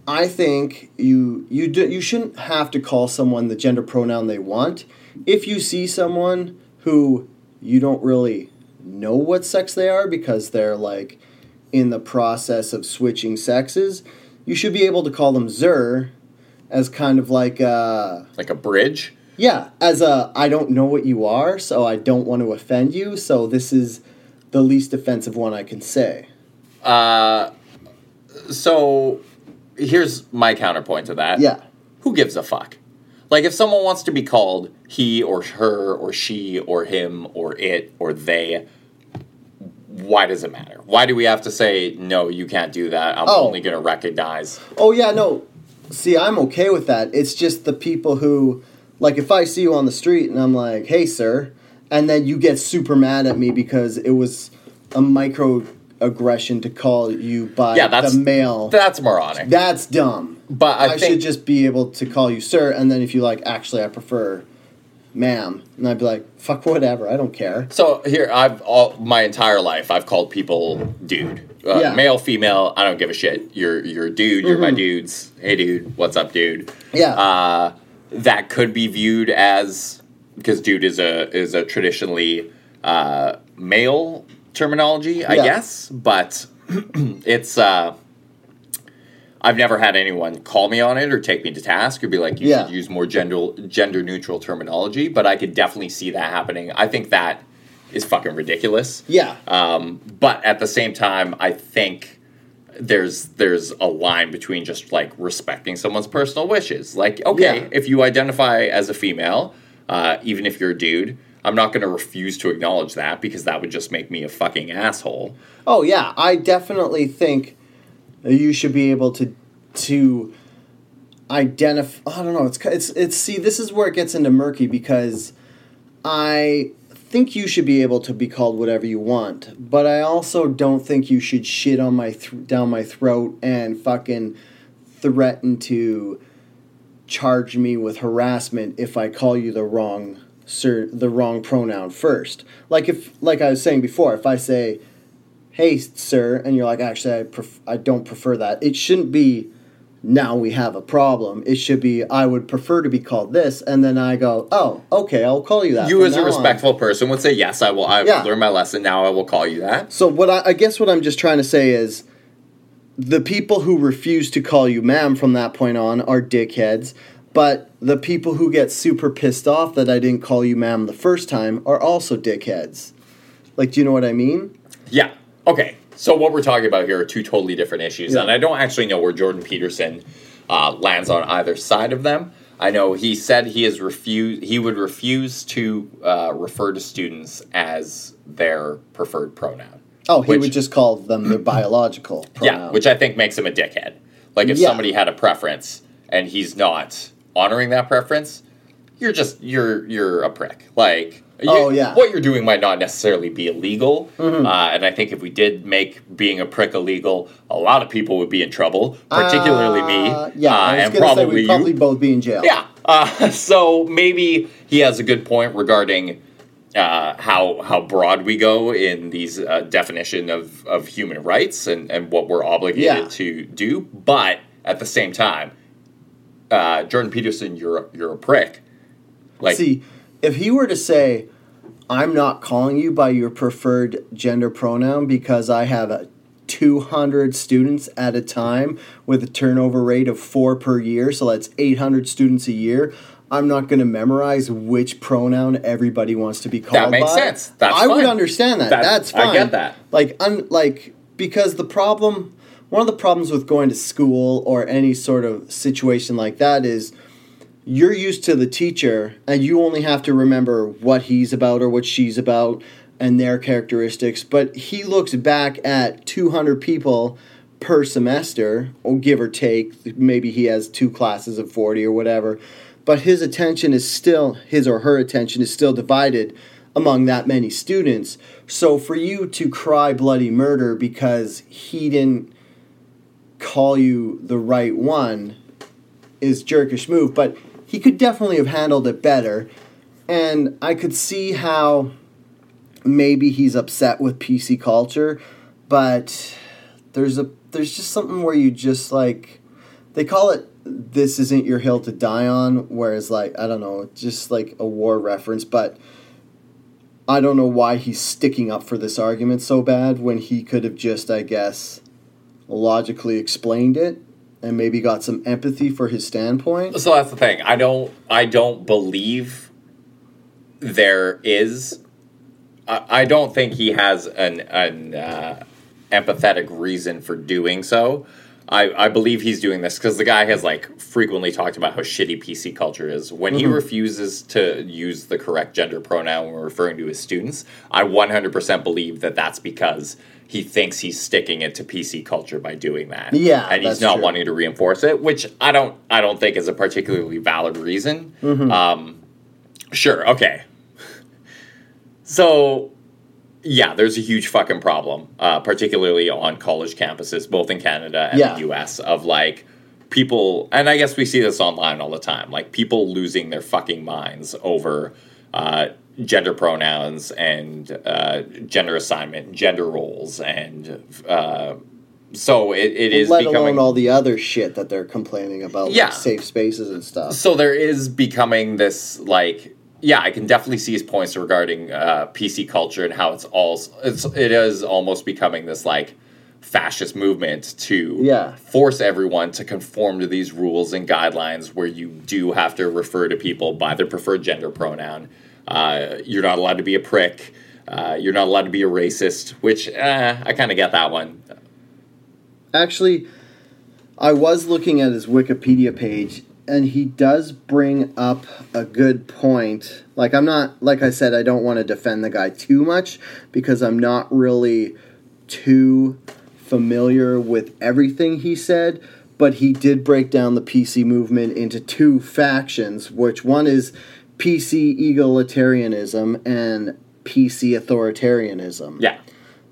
I think you you do, you shouldn't have to call someone the gender pronoun they want. If you see someone who you don't really know what sex they are because they're like in the process of switching sexes, you should be able to call them Zir as kind of like a Like a bridge. yeah, as a I don't know what you are, so I don't want to offend you, so this is the least offensive one I can say. Uh, so here's my counterpoint to that. Yeah. Who gives a fuck? Like if someone wants to be called he or her or she or him or it or they, why does it matter? Why do we have to say no? You can't do that. I'm Oh. only going to recognize. Oh yeah, no. See, I'm okay with that. It's just the people who like if I see you on the street and I'm like, "Hey, sir," and then you get super mad at me because it was a microaggression to call you by Yeah, that's the male. That's moronic. that's dumb. but I, I, should just be able to call you sir, and then if you like, actually, I prefer ma'am, and I'd be like, fuck whatever, I don't care. So here, I've all my entire life I've called people dude, uh, Yeah. male, female. I don't give a shit. You're you're a dude. You're my Mhm. dudes. Hey, dude, what's up, dude? Yeah. Uh, that could be viewed as because dude is a is a traditionally uh, male terminology, I Yeah. guess. But it's uh, I've never had anyone call me on it or take me to task or be like, you Yeah. should use more gender gender neutral terminology. But I could definitely see that happening. I think that is fucking ridiculous. yeah. Um, but at the same time, I think there's there's a line between just like respecting someone's personal wishes. Like, okay, Yeah. if you identify as a female, uh, even if you're a dude, I'm not going to refuse to acknowledge that because that would just make me a fucking asshole. Oh yeah, I definitely think you should be able to to identify. I don't know. It's it's it's. See, this is where it gets into murky because I think you should be able to be called whatever you want, but I also don't think you should shit on my th- down my throat and fucking threaten to charge me with harassment if I call you the wrong sir the wrong pronoun first. Like if like I was saying before, if I say hey sir and you're like actually I pref- I don't prefer that. It shouldn't be now we have a problem. It should be I would prefer to be called this and then I go, "Oh, okay, I'll call you that." you, as a now on." respectful person, would say, "Yes, I will. I've Yeah. learned my lesson. Now I will call you that." So what I, I guess what I'm just trying to say is the people who refuse to call you ma'am from that point on are dickheads, but the people who get super pissed off that I didn't call you ma'am the first time are also dickheads. Like, do you know what I mean? Yeah. Okay. So what we're talking about here are two totally different issues, Yeah. and I don't actually know where Jordan Peterson uh, lands on either side of them. I know he said he has refused. He would refuse to uh, refer to students as their preferred pronoun. Oh, he Which- would just call them their biological pronoun. Yeah, which I think makes him a dickhead. Like if Yeah. somebody had a preference and he's not honoring that preference, you're just you're you're a prick. Like you- Oh, yeah. Mm-hmm. what you're doing might not necessarily be illegal, uh, and I think if we did make being a prick illegal, a lot of people would be in trouble, particularly me, Uh, yeah, uh, and probably we'd you. probably both be in jail. Yeah. Uh, so maybe he has a good point regarding uh, how how broad we go in these uh, definition of, of human rights and, and what we're obligated Yeah. to do. But at the same time, uh, Jordan Peterson, you're you're a prick. Like See, if he were to say, I'm not calling you by your preferred gender pronoun because I have a 200 students at a time with a turnover rate of four per year, so that's 800 students a year. I'm not going to memorize which pronoun everybody wants to be called That makes by. sense. That's I would understand that. That- That's fine. I get that. Like, un, like because the problem one of the problems with going to school or any sort of situation like that is you're used to the teacher and you only have to remember what he's about or what she's about and their characteristics but he looks back at 200 people per semester or give or take maybe he has two classes of 40 or whatever but his attention is still his or her attention is still divided among that many students. So for you to cry bloody murder because he didn't call you the right one is jerkish move but he could definitely have handled it better. And I could see how maybe he's upset with PC culture, but there's a there's just something where you just like they call it this isn't your hill to die on whereas like I don't know, just like a war reference, but I don't know why he's sticking up for this argument so bad when he could have just I guess logically explained it and maybe got some empathy for his standpoint. So that's the thing. I don't. I don't believe there is. I, I don't think he has an an uh, empathetic reason for doing so. I, I believe he's doing this because the guy has like frequently talked about how shitty PC culture is. When he Mhm. refuses to use the correct gender pronoun when referring to his students, I 100% believe that that's because he thinks he's sticking it to PC culture by doing that. Yeah, and he's not true. wanting to reinforce it, which I don't I don't think is a particularly valid reason. Mm-hmm. Um, sure, okay. So yeah, there's a huge fucking problem, uh, particularly on college campuses, both in Canada and Yeah. the U.S. Of like people, and I guess we see this online all the time, like people losing their fucking minds over uh, gender pronouns and uh, gender assignment, gender roles, and uh, so it, it is Let becoming alone all the other shit that they're complaining about, like Yeah. safe spaces and stuff. so there is becoming this like yeah i can definitely see his points regarding uh, pc culture and how it's all it's it is almost becoming this like fascist movement to Yeah. force everyone to conform to these rules and guidelines where you do have to refer to people by their preferred gender pronoun. Uh, you're not allowed to be a prick. Uh, you're not allowed to be a racist which uh, i kind of get that one. Actually, I was looking at his Wikipedia page, and he does bring up a good point. Like, I'm not, like I said, I don't want to defend the guy too much because I'm not really too familiar with everything he said. But he did break down the PC movement into two factions, which one is PC egalitarianism and PC authoritarianism. Yeah.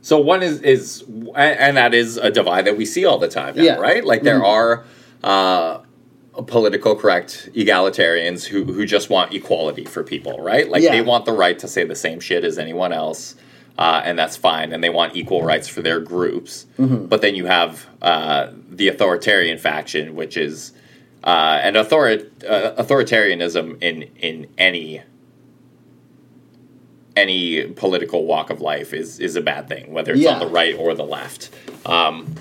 So one is is and- that is a divide that we see all the time now, Yeah. Mm-hmm. right? Like there are uh, political correct egalitarians who who just want equality for people, right? Like Yeah. they want the right to say the same shit as anyone else. Uh, and that's fine, and they want equal rights for their groups. Mm-hmm. But then you have uh, the authoritarian faction, which is uh, and authori- uh, authoritarianism in in any any political walk of life is is a bad thing, whether it's on the right or the left. Um,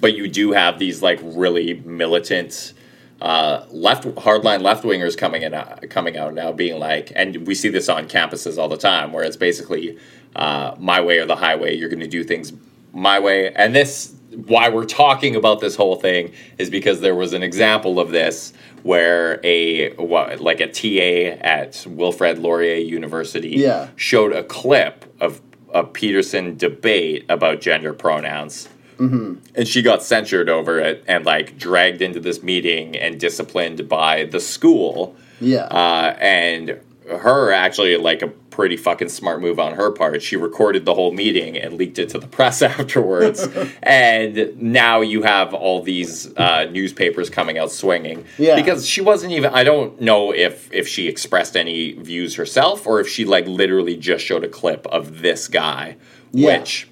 but you do have these like really militant uh, left hardline left wingers coming in uh, coming out now, being like, and we see this on campuses all the time, where it's basically uh, my way or the highway. You're going to do things my way, and this why we're talking about this whole thing is because there was an example of this where a what, like a TA at Wilfrid Laurier University Yeah. showed a clip of a Peterson debate about gender pronouns. And she got censured over it and like dragged into this meeting and disciplined by the school. Yeah. Uh, and her actually like a pretty fucking smart move on her part. She recorded the whole meeting and leaked it to the press afterwards. and now you have all these uh, newspapers coming out swinging Yeah. because she wasn't even. I don't know if if she expressed any views herself or if she like literally just showed a clip of this guy, Yeah. which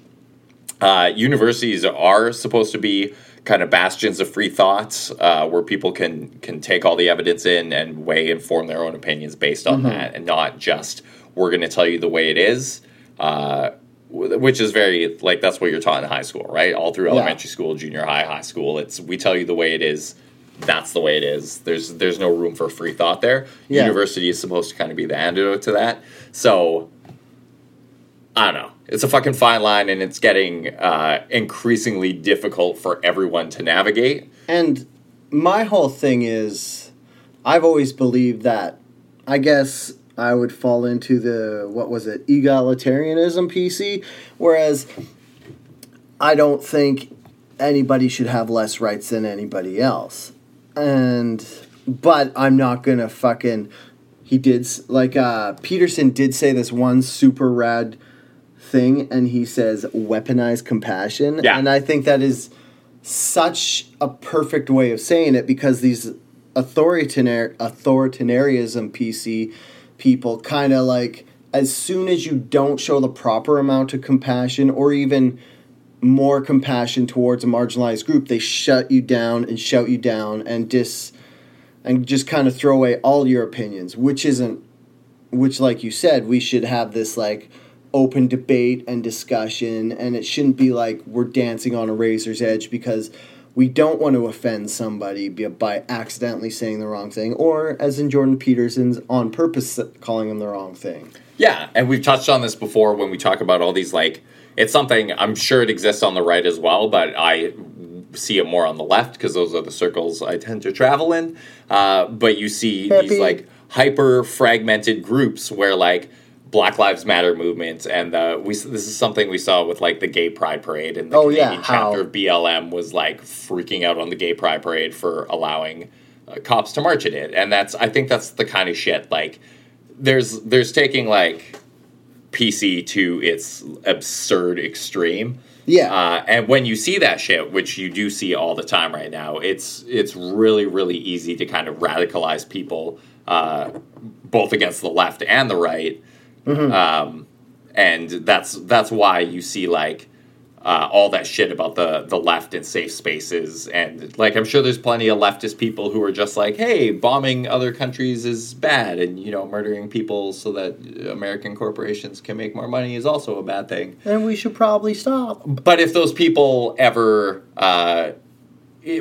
uh, universities are supposed to be kind of bastions of free thoughts uh, where people can can take all the evidence in and weigh and form their own opinions based on that and not just we're going to tell you the way it is uh, which is very like that's what you're taught in high school right all through Yeah. elementary school junior high high school it's we tell you the way it is that's the way it is there's there's no room for free thought there Yeah. university is supposed to kind of be the antidote to that so I don't know. it's a fucking fine line, and it's getting uh, increasingly difficult for everyone to navigate. And my whole thing is, I've always believed that. I guess I would fall into the what was it egalitarianism PC, whereas I don't think anybody should have less rights than anybody else. And but I'm not gonna fucking. He did like uh, Peterson did say this one super rad thing, and he says weaponize compassion, Yeah. and I think that is such a perfect way of saying it because these authoritarian authoritarianism PC people kind of like as soon as you don't show the proper amount of compassion or even more compassion towards a marginalized group, they shut you down and shout you down and dis and just kind of throw away all your opinions, which isn't which like you said, we should have this like open debate and discussion and it shouldn't be like we're dancing on a razor's edge because we don't want to offend somebody by- accidentally saying the wrong thing or as in Jordan Peterson's on purpose calling them the wrong thing. Yeah, and we've touched on this before when we talk about all these like it's something I'm sure it exists on the right as well, but I see it more on the left because those are the circles I tend to travel in. Uh, but you see Happy. these like hyper fragmented groups where like Black Lives Matter movement and uh, we this is something we saw with like the Gay Pride Parade and the Oh, yeah, Canadian chapter of BLM was like freaking out on the Gay Pride Parade for allowing uh, cops to march in it, and that's I think that's the kind of shit like there's there's taking like PC to its absurd extreme. Yeah. Uh, and when you see that shit, which you do see all the time right now, it's it's really really easy to kind of radicalize people, uh, both against the left and the right. Um, and that's that's why you see like uh, all that shit about the the left and safe spaces. And like I'm sure there's plenty of leftist people who are just like hey bombing other countries is bad and you know murdering people so that American corporations can make more money is also a bad thing. And we should probably stop. but if those people ever uh,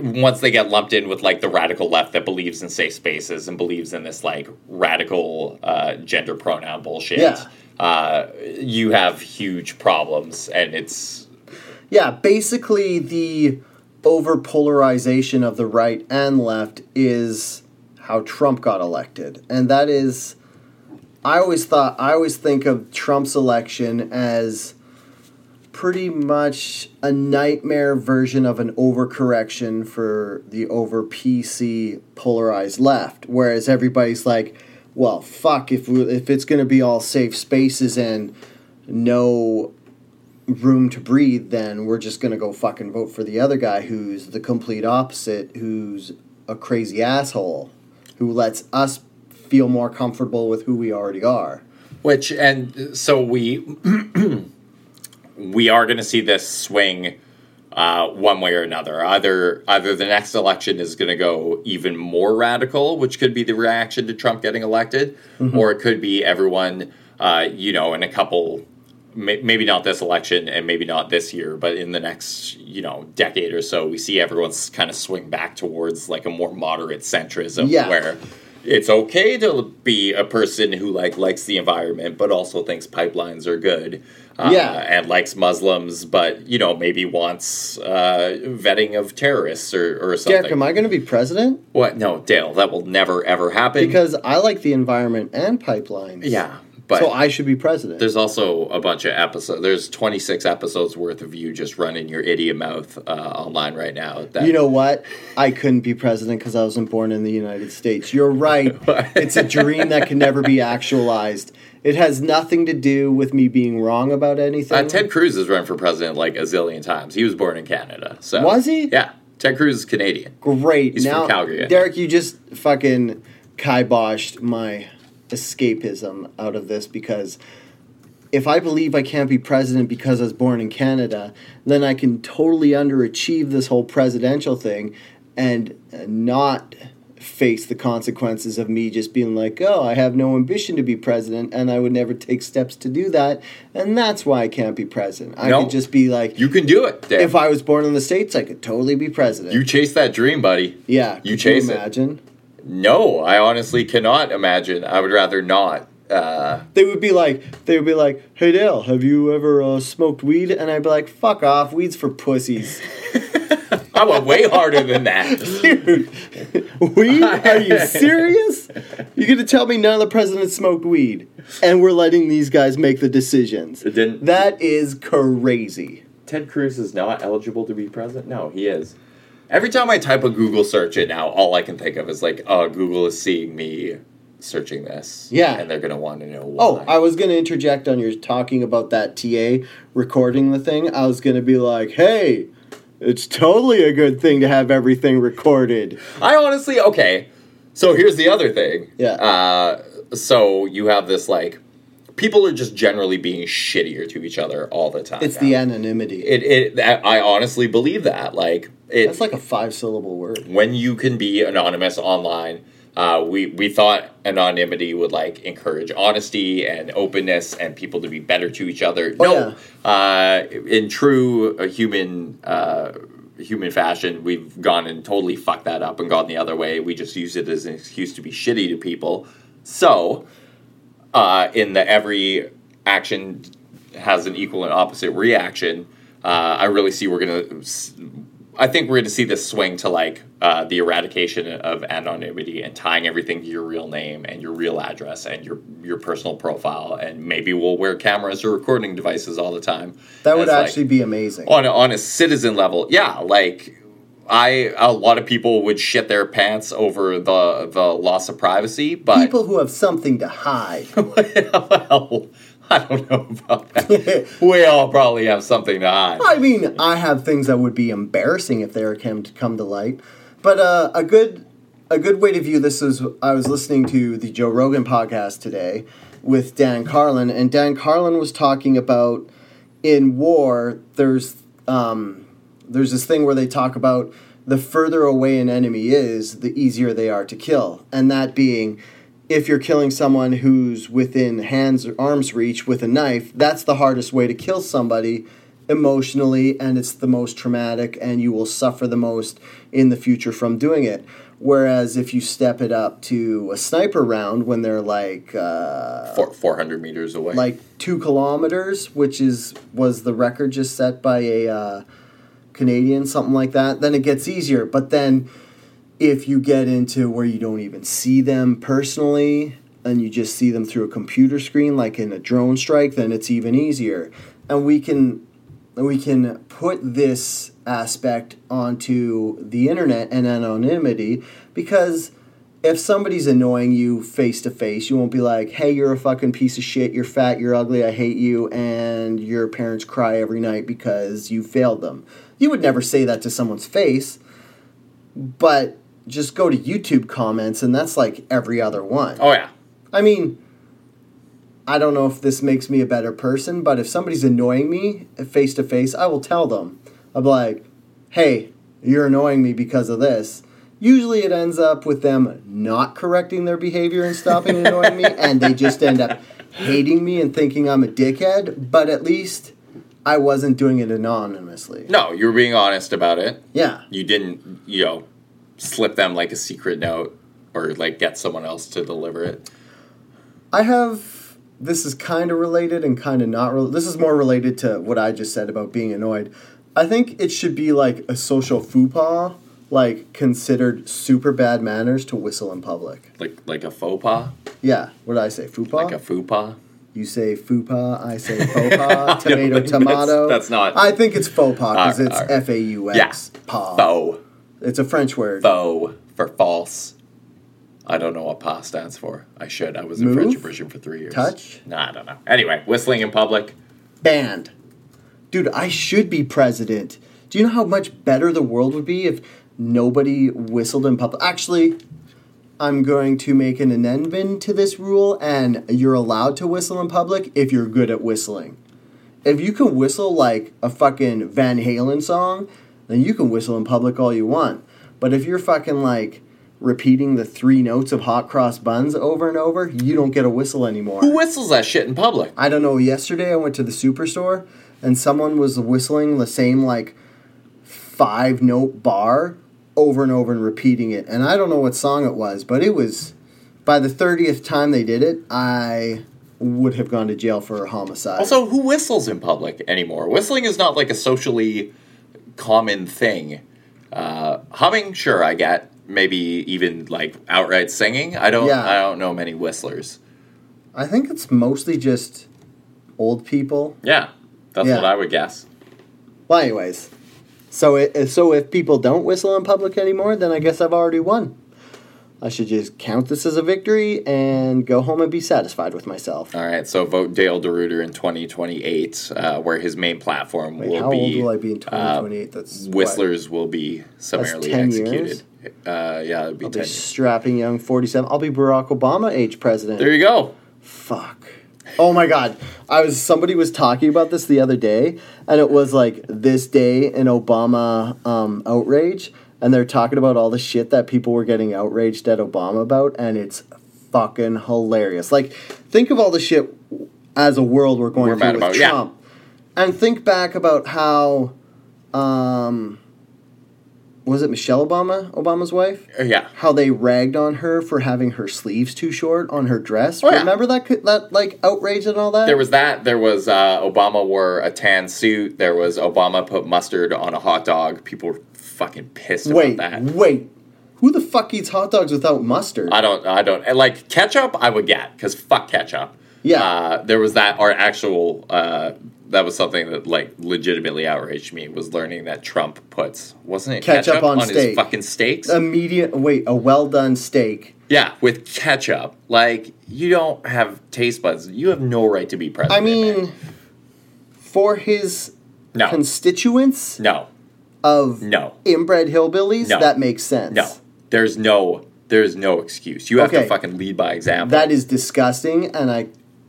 once they get lumped in with like the radical left that believes in safe spaces and believes in this like radical uh, gender pronoun bullshit Yeah. uh, you have huge problems and it's Yeah, basically the over polarization of the right and left is how Trump got elected. And that is I always thought I always think of Trump's election as pretty much a nightmare version of an overcorrection for the over PC polarized left whereas everybody's like well fuck if we, if it's going to be all safe spaces and no room to breathe, then we're just gonna go fucking vote for the other guy who's the complete opposite, who's a crazy asshole, who lets us feel more comfortable with who we already are. Which and so we we are going to see this swing uh, one way or another. Either either the next election is going to go even more radical, which could be the reaction to Trump getting elected, or it could be everyone, uh, you know, in a couple. may- Maybe not this election, and maybe not this year, but in the next, you know, decade or so, we see everyone's kind of swing back towards like a more moderate centrism, Yeah. where it's okay to be a person who like likes the environment but also thinks pipelines are good uh, Yeah. and likes muslims but you know maybe wants uh, vetting of terrorists or, or something Derek, am I gonna be president? what no dale that will never ever happen Because I like the environment and pipelines. yeah but so I should be president. there's also a bunch of episodes there's 26 episodes worth of you just running your idiot mouth uh, online right now that You know what? I couldn't be president because I wasn't born in the United States. You're right. it's a dream that can never be actualized. It has nothing to do with me being wrong about anything. uh, ted cruz has run for president like a zillion times he was born in canada so Was he? yeah ted cruz is canadian Great. He's from now, Calgary, Derek, you just fucking kiboshed my escapism out of this because if I believe I can't be president because I was born in Canada, then I can totally underachieve this whole presidential thing and not face the consequences of me just being like, oh, I have no ambition to be president and I would never take steps to do that. And that's why I can't be president. I No. could just be like, You can do it. If I was born in the States, I could totally be president. you chase that dream, buddy. yeah. you chase it. imagine? No, I honestly cannot imagine. I would rather not uh, They would be like, they would be like, "Hey Dale, have you ever uh, smoked weed?" And I'd be like, "Fuck off, weed's for pussies." I went way harder than that. Dude, weed? Are you serious? You're gonna tell me none of the presidents smoked weed, and we're letting these guys make the decisions? It didn't. That is crazy. Ted Cruz is not eligible to be president? No, he is. Every time I type a Google search it now, all I can think of is like, oh, Google is seeing me searching this. Yeah. And they're going to want to know why. Oh, I was gonna interject on your talking about that TA recording the thing. I was gonna be like, "Hey, it's totally a good thing to have everything recorded." I honestly, okay. So here's the other thing. Yeah. Uh, so you have this like, people are just generally being shittier to each other all the time. It's now. the anonymity. It, it, I honestly believe that. Like, it, That's like a five syllable word. when you can be anonymous online uh, we we thought anonymity would like encourage honesty and openness and people to be better to each other. Oh, no, uh, in true uh, human uh, human fashion, we've gone and totally fucked that up and gone the other way. We just use it as an excuse to be shitty to people. So, uh, in the every action has an equal and opposite reaction. Uh, I really see we're gonna. I think we're gonna see this swing to like uh, the eradication of anonymity and tying everything to your real name and your real address and your your personal profile. And maybe we'll wear cameras or recording devices all the time. That would as, like, actually be amazing. on a, on a citizen level, yeah, like I a lot of people would shit their pants over the the loss of privacy, but People who have something to hide. well, I don't know about that. we all probably have something to hide. I mean, I have things that would be embarrassing if they were came to come to light. But uh, a good a good way to view this is I was listening to the Joe Rogan podcast today with Dan Carlin, and Dan Carlin was talking about in war. There's um, there's this thing where they talk about the further away an enemy is, the easier they are to kill, and that being. If you're killing someone who's within hands or arm's reach with a knife, that's the hardest way to kill somebody emotionally and it's the most traumatic and you will suffer the most in the future from doing it whereas if you step it up to a sniper round when they're like uh, Four, 400 meters away. like two kilometers which is was the record just set by a uh, canadian something like that then it gets easier but then if you get into where you don't even see them personally and you just see them through a computer screen like in a drone strike then it's even easier and we can we can put this aspect onto the internet and anonymity because if somebody's annoying you face to face, you won't be like, "Hey, you're a fucking piece of shit. You're fat. You're ugly. I hate you." And your parents cry every night because you failed them. You would never say that to someone's face, but just go to YouTube comments, and that's like every other one. oh yeah. I mean, I don't know if this makes me a better person, but if somebody's annoying me face to face, I will tell them. I'm like, hey, you're annoying me because of this. Usually it ends up with them not correcting their behavior and stopping annoying me, and they just end up hating me and thinking I'm a dickhead, but at least I wasn't doing it anonymously. No, you were being honest about it. Yeah. You didn't, you know, slip them like a secret note or like get someone else to deliver it. I have. This is kind of related and kind of not. Re- this is more related to what I just said about being annoyed. I think it should be like a social faux pas, like considered super bad manners to whistle in public. Like like a faux pas, Yeah, what did I say? Faux pas? like a faux pas. you say faux pas, I say faux pas. Tomato, tomato. that's- that's not- I think it's faux pas because it's. F A U pas. faux, It's a French word. faux for false. I don't know what pas stands for. I should. I was in Move? French immersion for three years. Touch? Nah, I don't know. Anyway, whistling in public. banned. Dude, I should be president. Do you know how much better the world would be if nobody whistled in public? Actually, I'm going to make an amendment to this rule, and you're allowed to whistle in public if you're good at whistling. If you can whistle like a fucking Van Halen song, then you can whistle in public all you want. But if you're fucking like repeating the three notes of hot cross buns over and over, you don't get a whistle anymore. Who whistles that shit in public? I don't know. Yesterday I went to the superstore and someone was whistling the same like five note bar over and over and repeating it. And I don't know what song it was, but it was by the thirtieth time they did it, I would have gone to jail for homicide. Also, who whistles in public anymore? Whistling is not like a socially common thing. Uh, humming, sure, I get. Maybe even like outright singing. I don't. Yeah. I don't know many whistlers. I think it's mostly just old people. Yeah, that's Yeah. what I would guess. Well, anyways, so it, so if people don't whistle in public anymore, then I guess I've already won. I should just count this as a victory and go home and be satisfied with myself. All right, so vote Dale DeRuiter in 2028, uh, where his main platform Wait, will how be How old will I be in 2028? That's what? whistlers will be summarily 10 executed. Uh, yeah, it'd be I'll 10 be strapping young 47. I'll be Barack Obama age president. There you go. Fuck. Oh my god. I was somebody was talking about this the other day and it was like this day in Obama um, outrage and they're talking about all the shit that people were getting outraged at Obama about and it's fucking hilarious. Like think of all the shit as a world we're going We're through with about, yeah. Trump. And think back about how um was it Michelle Obama, Obama's wife? Uh, Yeah. how they ragged on her for having her sleeves too short on her dress. Oh, yeah. Remember that that like outrage and all that? There was that. There was uh, Obama wore a tan suit. There was Obama put mustard on a hot dog. People were fucking pissed wait, about that. wait. Who the fuck eats hot dogs without mustard? I don't. I don't like ketchup. I would get because fuck ketchup. Yeah. Uh, there was that. Our actual. Uh, that was something that like legitimately outraged me. Was learning that Trump puts wasn't it Ketchup on his steak. fucking steaks? Immediate. Wait, a well done steak. yeah, with ketchup. Like you don't have taste buds. You have no right to be president. I mean, for his no, constituents no, of no. inbred hillbillies, No. that makes sense. No, there's no, there's no excuse. You have Okay. to fucking lead by example. That is disgusting, and I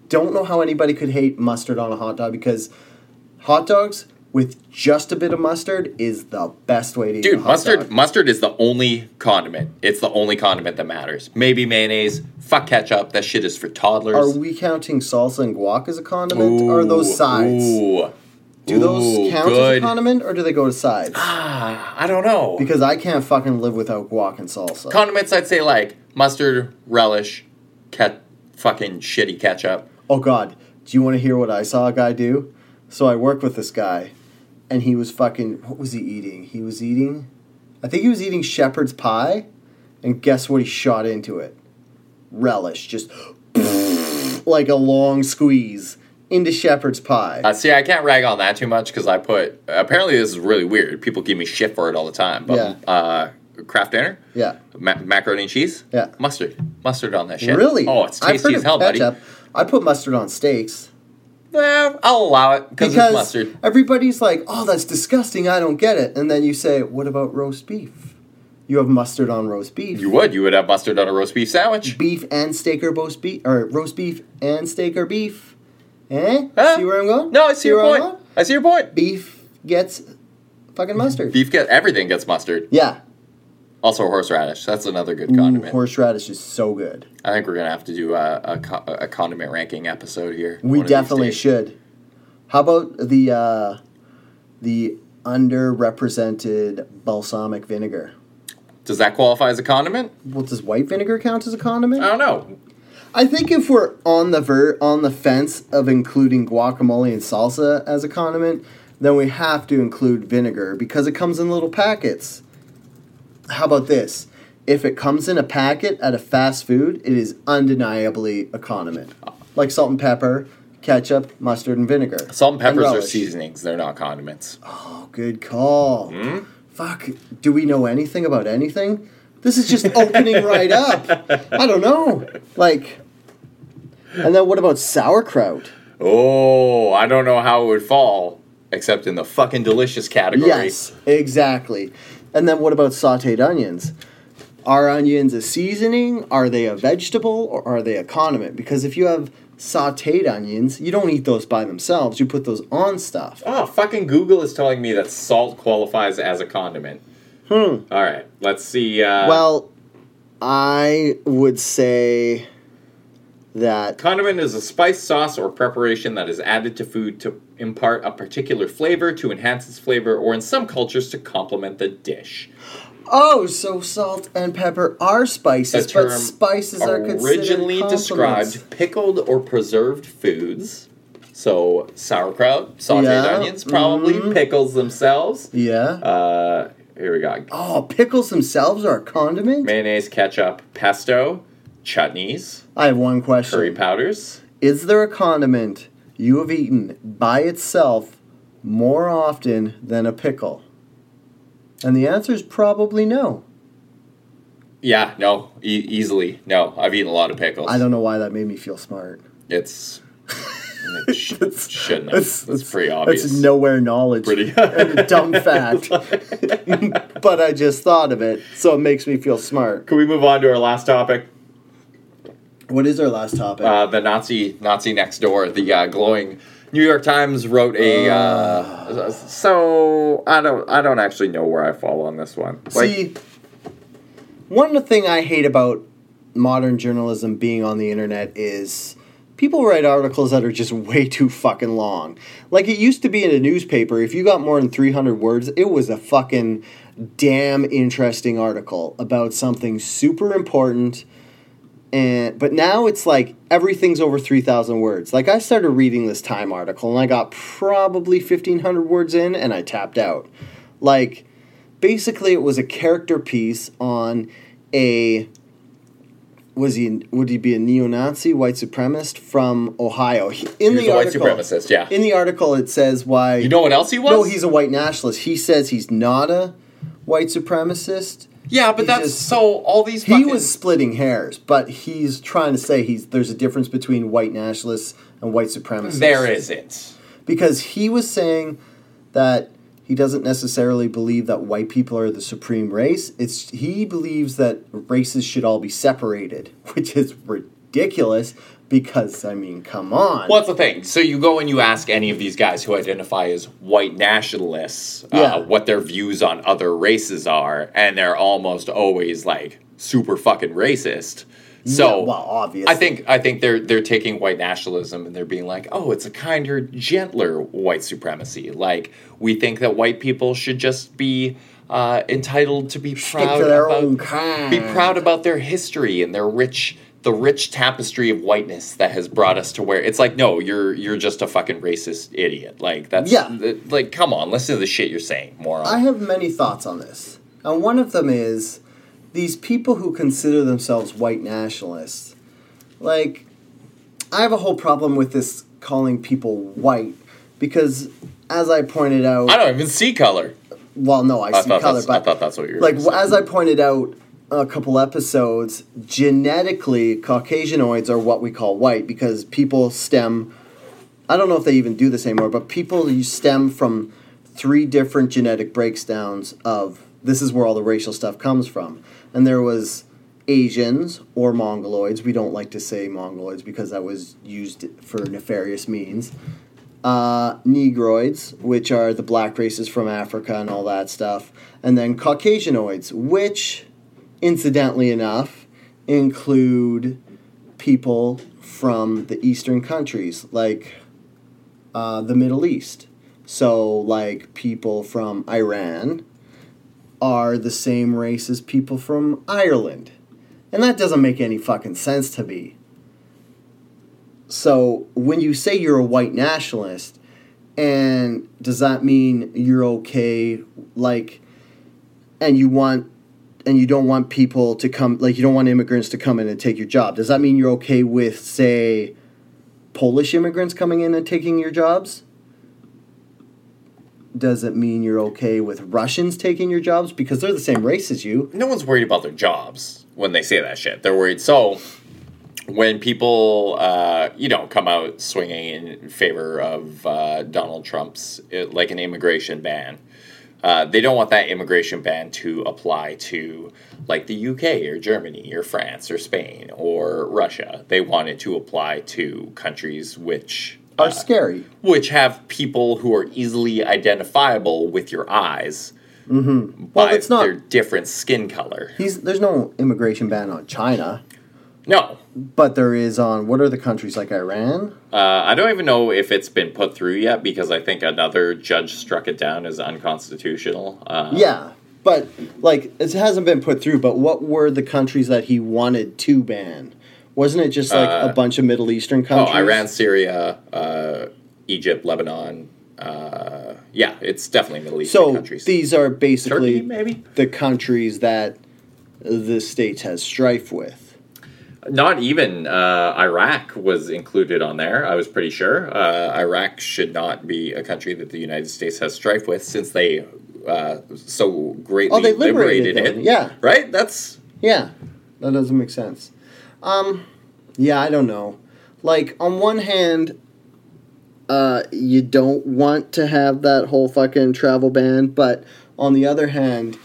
don't know how anybody could hate mustard on a hot dog because hot dogs with just a bit of mustard is the best way to eat a Dude, mustard, dog. mustard is the only condiment. It's the only condiment that matters. Maybe mayonnaise. Fuck ketchup. That shit is for toddlers. Are we counting salsa and guac as a condiment, or are those sides? Ooh, Do those Ooh, count as a condiment, or do they go to sides? Ah, I don't know. Because I can't fucking live without guac and salsa. Condiments, I'd say like mustard, relish, ket, fucking shitty ketchup. Oh God, do you want to hear what I saw a guy do? So I work with this guy, and he was fucking. What was he eating? He was eating. I think he was eating shepherd's pie, and guess what? He shot into it. Relish, just like a long squeeze into shepherd's pie. Uh, see, I can't rag on that too much because I put. Apparently, this is really weird. People give me shit for it all the time. But Yeah. uh, Kraft Dinner, yeah. ma- macaroni and cheese, Yeah. mustard, mustard on that shit. Really? Oh, it's tasty as hell, buddy. ketchup. I put mustard on steaks. Eh, I'll allow it because it's mustard. everybody's like, "Oh, that's disgusting. I don't get it." And then you say, "What about roast beef? You have mustard on roast beef. You would. You would have mustard on a roast beef sandwich. beef and steak or roast beef or roast beef and steak or beef. Eh? Huh? See where I'm going? No, I see your point. I see your point. Beef gets fucking mustard. Beef gets everything gets mustard. Yeah. Also horseradish. That's another good Ooh, condiment. horseradish is so good. I think we're gonna have to do a, a, co- a condiment ranking episode here. We one of these definitely should. How about the uh, the underrepresented balsamic vinegar? Does that qualify as a condiment? Well, does white vinegar count as a condiment? I don't know. I think if we're on the ver- on the fence of including guacamole and salsa as a condiment, then we have to include vinegar because it comes in little packets. How about this? If it comes in a packet at a fast food, it is undeniably a condiment. Like salt and pepper, ketchup, mustard, and vinegar. Salt and peppers are seasonings. They're not condiments. Oh, good call. Hmm? Fuck. Do we know anything about anything? This is just opening right up. I don't know. Like, and then what about sauerkraut? Oh, I don't know how it would fall, except in the fucking delicious category. Yes, exactly. And then what about sauteed onions? Are onions a seasoning? Are they a vegetable or are they a condiment? Because if you have sauteed onions, you don't eat those by themselves. You put those on stuff. Oh, fucking Google is telling me that salt qualifies as a condiment. Hmm. All right, let's see. Uh, Well, I would say that condiment is a spice, sauce, or preparation that is added to food to impart a particular flavor, to enhance its flavor, or in some cultures to complement the dish. Oh, so salt and pepper are spices, but spices are considered originally described pickled or preserved foods. So sauerkraut, sauteed Yeah, onions, probably mhm. pickles themselves. Yeah. Uh, here we go: Oh, pickles themselves are a condiment. mayonnaise, ketchup, pesto, chutneys, I have one question. curry powders. Is there a condiment you have eaten by itself more often than a pickle? And the answer is probably no. Yeah, no, e- easily no. I've eaten a lot of pickles. I don't know why that made me feel smart. It's it sh- shouldn't have. That's- That's, pretty obvious. It's nowhere knowledge. Pretty- and a dumb fact. but I just thought of it, so it makes me feel smart. Can we move on to our last topic? What is our last topic? Uh, the Nazi Nazi next door, the uh, glowing New York Times wrote a. Uh, so I don't I don't actually know where I fall on this one. Like, See, one thing I hate about modern journalism being on the internet is people write articles that are just way too fucking long. Like it used to be in a newspaper, if you got more than 300 words, it was a fucking damn interesting article about something super important. And but now it's like everything's over 3000 words. Like I started reading this Time article and I got probably 1500 words in and I tapped out. Like basically it was a character piece on a was he would he be a neo-Nazi white supremacist from Ohio? He- In he the a white supremacist. Yeah. in the article it says why you know what else he was? No, he's a white nationalist. He says he's not a white supremacist. Yeah, but that's so all these. He was splitting hairs, but he's trying to say he's there's a difference between white nationalists and white supremacists. There isn't. because he was saying that he doesn't necessarily believe that white people are the supreme race. It's he believes that races should all be separated, which is ridiculous because I mean, come on. What's the thing? So you go and you ask any of these guys who identify as white nationalists uh, Yeah. what their views on other races are, and they're almost always like super fucking racist. So Yeah, well, obviously. I think I think they're they're taking white nationalism and they're being like, oh, it's a kinder, gentler white supremacy. Like we think that white people should just be uh, entitled to be proud to their about own kind. be proud about their history and their rich the rich tapestry of whiteness that has brought us to where it's like no you're you're just a fucking racist idiot like that's Yeah. th- like come on listen to the shit you're saying moron I have many thoughts on this. And one of them is these people who consider themselves white nationalists. Like, I have a whole problem with this calling people white because, as I pointed out, I don't even see color well, no, I, I see color, but I thought that's what you're like as I pointed out a couple episodes, genetically Caucasianoids are what we call white because people stem. I don't know if they even do this anymore, but people you stem from three different genetic breakdowns of this is where all the racial stuff comes from, and there was Asians or Mongoloids. We don't like to say Mongoloids because that was used for nefarious means uh, Negroids, which are the black races from Africa and all that stuff, and then Caucasianoids, which, incidentally enough, include people from the Eastern countries, like uh, the Middle East. So, like people from Iran are the same race as people from Ireland. And that doesn't make any fucking sense to me. So when you say you're a white nationalist, and does that mean you're okay, like, and you want, and you don't want people to come, like, you don't want immigrants to come in and take your job? Does that mean you're okay with, say, Polish immigrants coming in and taking your jobs? Does it mean you're okay with Russians taking your jobs because they're the same race as you? no one's worried about their jobs when they say that shit. They're worried. So when people, uh, you know, come out swinging in favor of uh, Donald Trump's uh, like an immigration ban, uh, they don't want that immigration ban to apply to like the UK or Germany or France or Spain or Russia. They want it to apply to countries which Are uh, scary. which have people who are easily identifiable with your eyes Mm-hmm. Well, it's not- their different skin color. He's there's no immigration ban on China. No, but there is on what are the countries like Iran? uh, I don't even know if it's been put through yet because I think another judge struck it down as unconstitutional. Uh, Yeah, but like it hasn't been put through. But what were the countries that he wanted to ban? Wasn't it just like Uh, a bunch of Middle Eastern Oh, countries? Iran, Syria, uh, Egypt, Lebanon. Uh, yeah, it's definitely Middle Eastern So countries. these are basically Turkey, maybe the countries that the states has strife with. Not even uh, Iraq was included on there. I was pretty sure uh, Iraq should not be a country that the United States has strife with since they uh, so greatly Oh, they liberated liberated, it. yeah. right. That's Yeah, that doesn't make sense. Um, yeah, I don't know. Like on one hand, uh, you don't want to have that whole fucking travel ban, but on the other hand,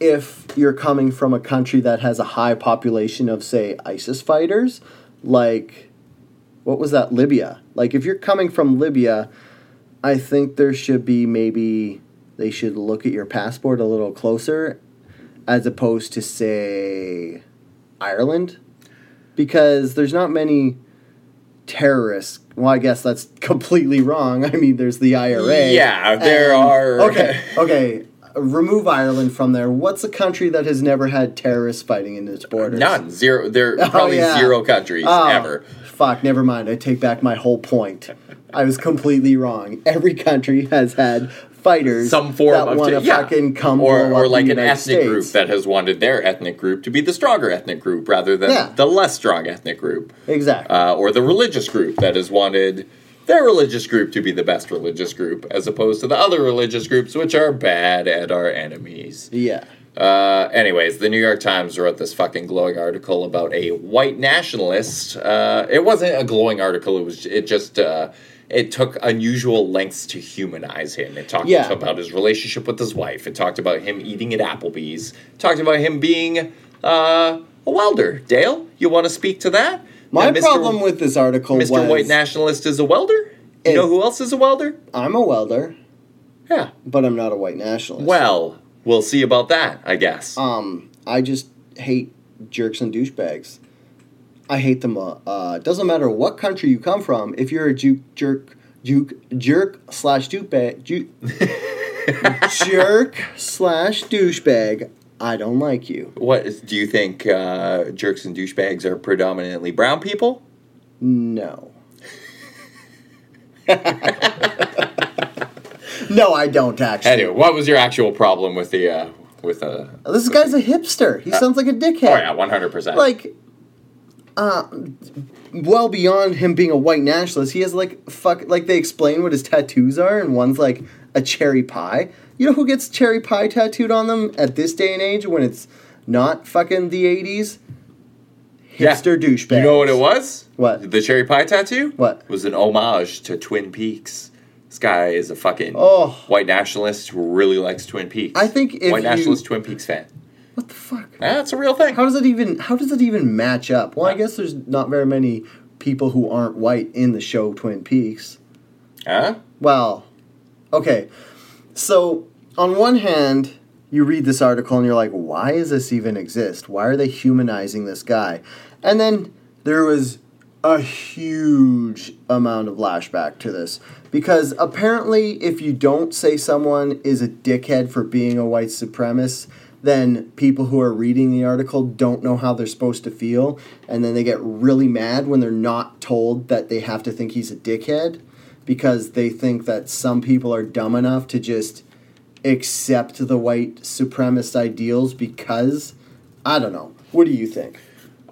if you're coming from a country that has a high population of, say, ISIS fighters, like what was that, Libya? Like if you're coming from Libya, I think there should be maybe they should look at your passport a little closer as opposed to say Ireland because there's not many terrorists. Well, I guess that's completely wrong. I mean, there's the IRA. Yeah, there and- are- Okay, okay. Remove Ireland from there. What's a country that has never had terrorists fighting in its borders? none zero. There are Oh, probably yeah. zero countries Oh, ever. Fuck, never mind. I take back my whole point. I was completely wrong. Every country has had fighters Some form that of want to yeah. fucking come or or like an United ethnic States. group that has wanted their ethnic group to be the stronger ethnic group rather than Yeah. the less strong ethnic group. exactly. uh, or the religious group that has wanted their religious group to be the best religious group, as opposed to the other religious groups which are bad and are enemies. yeah. Uh, anyways, the New York Times wrote this fucking glowing article about a white nationalist. Uh, it wasn't a glowing article. It was. It just. Uh, it took unusual lengths to humanize him. It talked Yeah. about his relationship with his wife. It talked about him eating at Applebee's. It talked about him being uh, a welder. Dale, you want to speak to that? My Mr. problem with this article Mr. was White Nationalist is a welder. You know who else is a welder? I'm a welder, Yeah. but I'm not a white nationalist. Well, we'll see about that. I guess. um, I just hate jerks and douchebags. I hate them. Uh, uh, doesn't matter what country you come from. If you're a juke, jerk, juke, jerk slash douchebag, ju- jerk slash douchebag, I don't like you. What is, do you think? Uh, jerks and douchebags are predominantly brown people. No. no, I don't actually. Anyway, what was your actual problem with the uh, with uh, This guy's a hipster. He sounds like a dickhead. Oh yeah, one hundred percent. like uh well beyond him being a white nationalist he has like fuck like they explain what his tattoos are and one's like a cherry pie you know who gets cherry pie tattooed on them at this day and age when it's not fucking the 80s Yeah. hipster douchebag You know what it was? What? The cherry pie tattoo? What? Was an homage to Twin Peaks. This guy is a fucking Oh. white nationalist who really likes Twin Peaks. I think if white you- nationalist Twin Peaks fan. what the fuck That's a real thing. how does it even how does it even match up well i guess there's not very many people who aren't white in the show twin peaks Huh? Well, okay. So, on one hand, you read this article and you're like, why does this even exist? Why are they humanizing this guy? And then there was a huge amount of lashback to this. Because apparently, if you don't say someone is a dickhead for being a white supremacist, then people who are reading the article don't know how they're supposed to feel. And then they get really mad when they're not told that they have to think he's a dickhead because they think that some people are dumb enough to just accept the white supremacist ideals because I don't know. What do you think?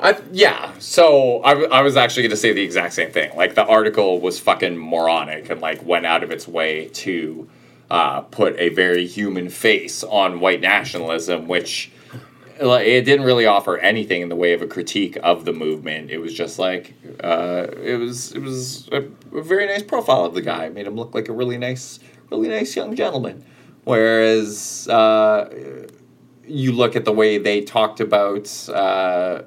I, yeah, so I, I was actually going to say the exact same thing. Like, the article was fucking moronic and, like, went out of its way to uh, put a very human face on white nationalism, which it didn't really offer anything in the way of a critique of the movement. It was just like, uh, it was it was a, a very nice profile of the guy. It made him look like a really nice, really nice young gentleman. Whereas, uh, you look at the way they talked about uh,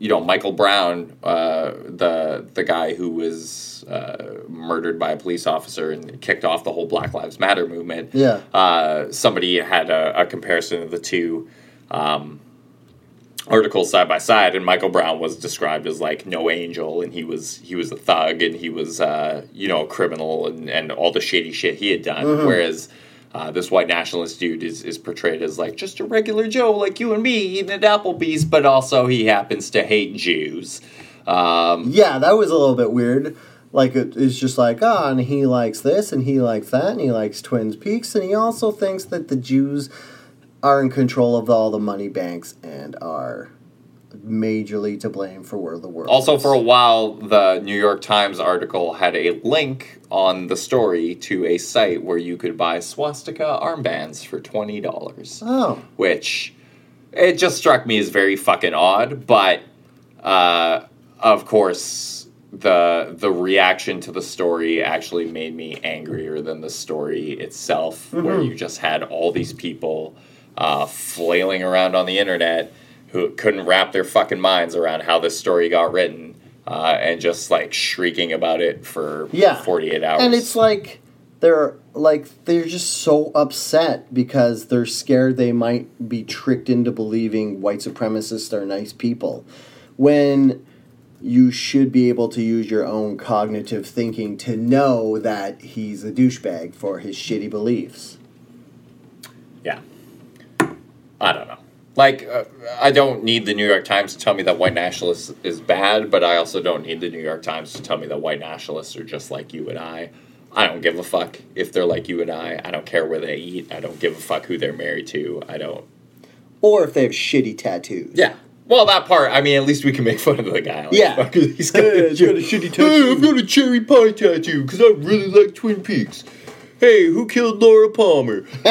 you know Michael Brown, uh, the the guy who was uh, murdered by a police officer and kicked off the whole Black Lives Matter movement. Yeah. Uh, somebody had a, a comparison of the two. Um, articles side by side, and Michael Brown was described as like no angel, and he was he was a thug, and he was uh, you know a criminal, and, and all the shady shit he had done. Whereas uh, this white nationalist dude is, is portrayed as like just a regular Joe like you and me eating at Applebee's, but also he happens to hate Jews. Um, Yeah, that was a little bit weird. Like it's just like ah, and he likes this, and he likes that, and he likes Twin Peaks, and he also thinks that the Jews are in control of all the money banks and are majorly to blame for where the world. Also, is. for a while, the New York Times article had a link on the story to a site where you could buy swastika armbands for twenty dollars, oh, which it just struck me as very fucking odd. But uh, of course, the the reaction to the story actually made me angrier than the story itself, where you just had all these people uh, flailing around on the internet who couldn't wrap their fucking minds around how this story got written. Uh, and just like shrieking about it for Yeah. 48 hours. and it's like they're like they're just so upset because they're scared they might be tricked into believing white supremacists are nice people when you should be able to use your own cognitive thinking to know that he's a douchebag for his shitty beliefs. Yeah. I don't know. Like, uh, I don't need the New York Times to tell me that white nationalists is bad, but I also don't need the New York Times to tell me that white nationalists are just like you and I. I don't give a fuck if they're like you and I. I don't care where they eat. I don't give a fuck who they're married to. I don't. Or if they have shitty tattoos. Yeah. Well, that part, I mean, at least we can make fun of the guy. Like, Yeah. he's got, Hey, a, got a shitty Hey, tattoo. I've got a cherry pie tattoo because I really like Twin Peaks. Hey, who killed Laura Palmer?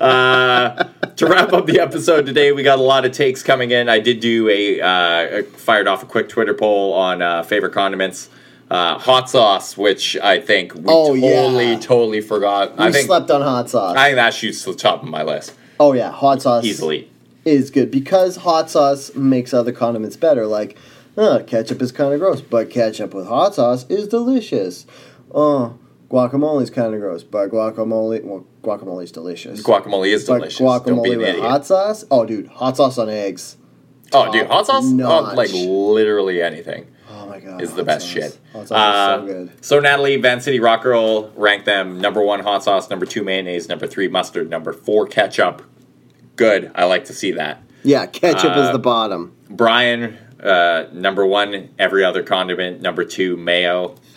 uh, to wrap up the episode today, we got a lot of takes coming in. I did do a, uh, fired off a quick Twitter poll on uh, favorite condiments. Uh, hot sauce, which I think we Oh, totally, yeah. totally forgot. We I think slept on hot sauce. I think that shoots to the top of my list oh yeah, hot sauce easily. is good because hot sauce makes other condiments better. Like, uh, ketchup is kind of gross, but ketchup with hot sauce is delicious. Uh, guacamole is kind of gross, but guacamole, well, guacamole is delicious. Guacamole is but delicious. Don't be guacamole an with idiot. hot sauce, oh dude, hot sauce on eggs. Oh, dude, hot sauce? Oh, notch. like literally anything Oh my god, is the hot best sauce. shit. Hot sauce Uh, is so good. So Natalie, Van City Rock Girl ranked them number one hot sauce, number two mayonnaise, number three mustard, number four ketchup. Good. I like to see that. Yeah, ketchup uh, is the bottom. Brian, uh, number one, every other condiment. Number two, mayo.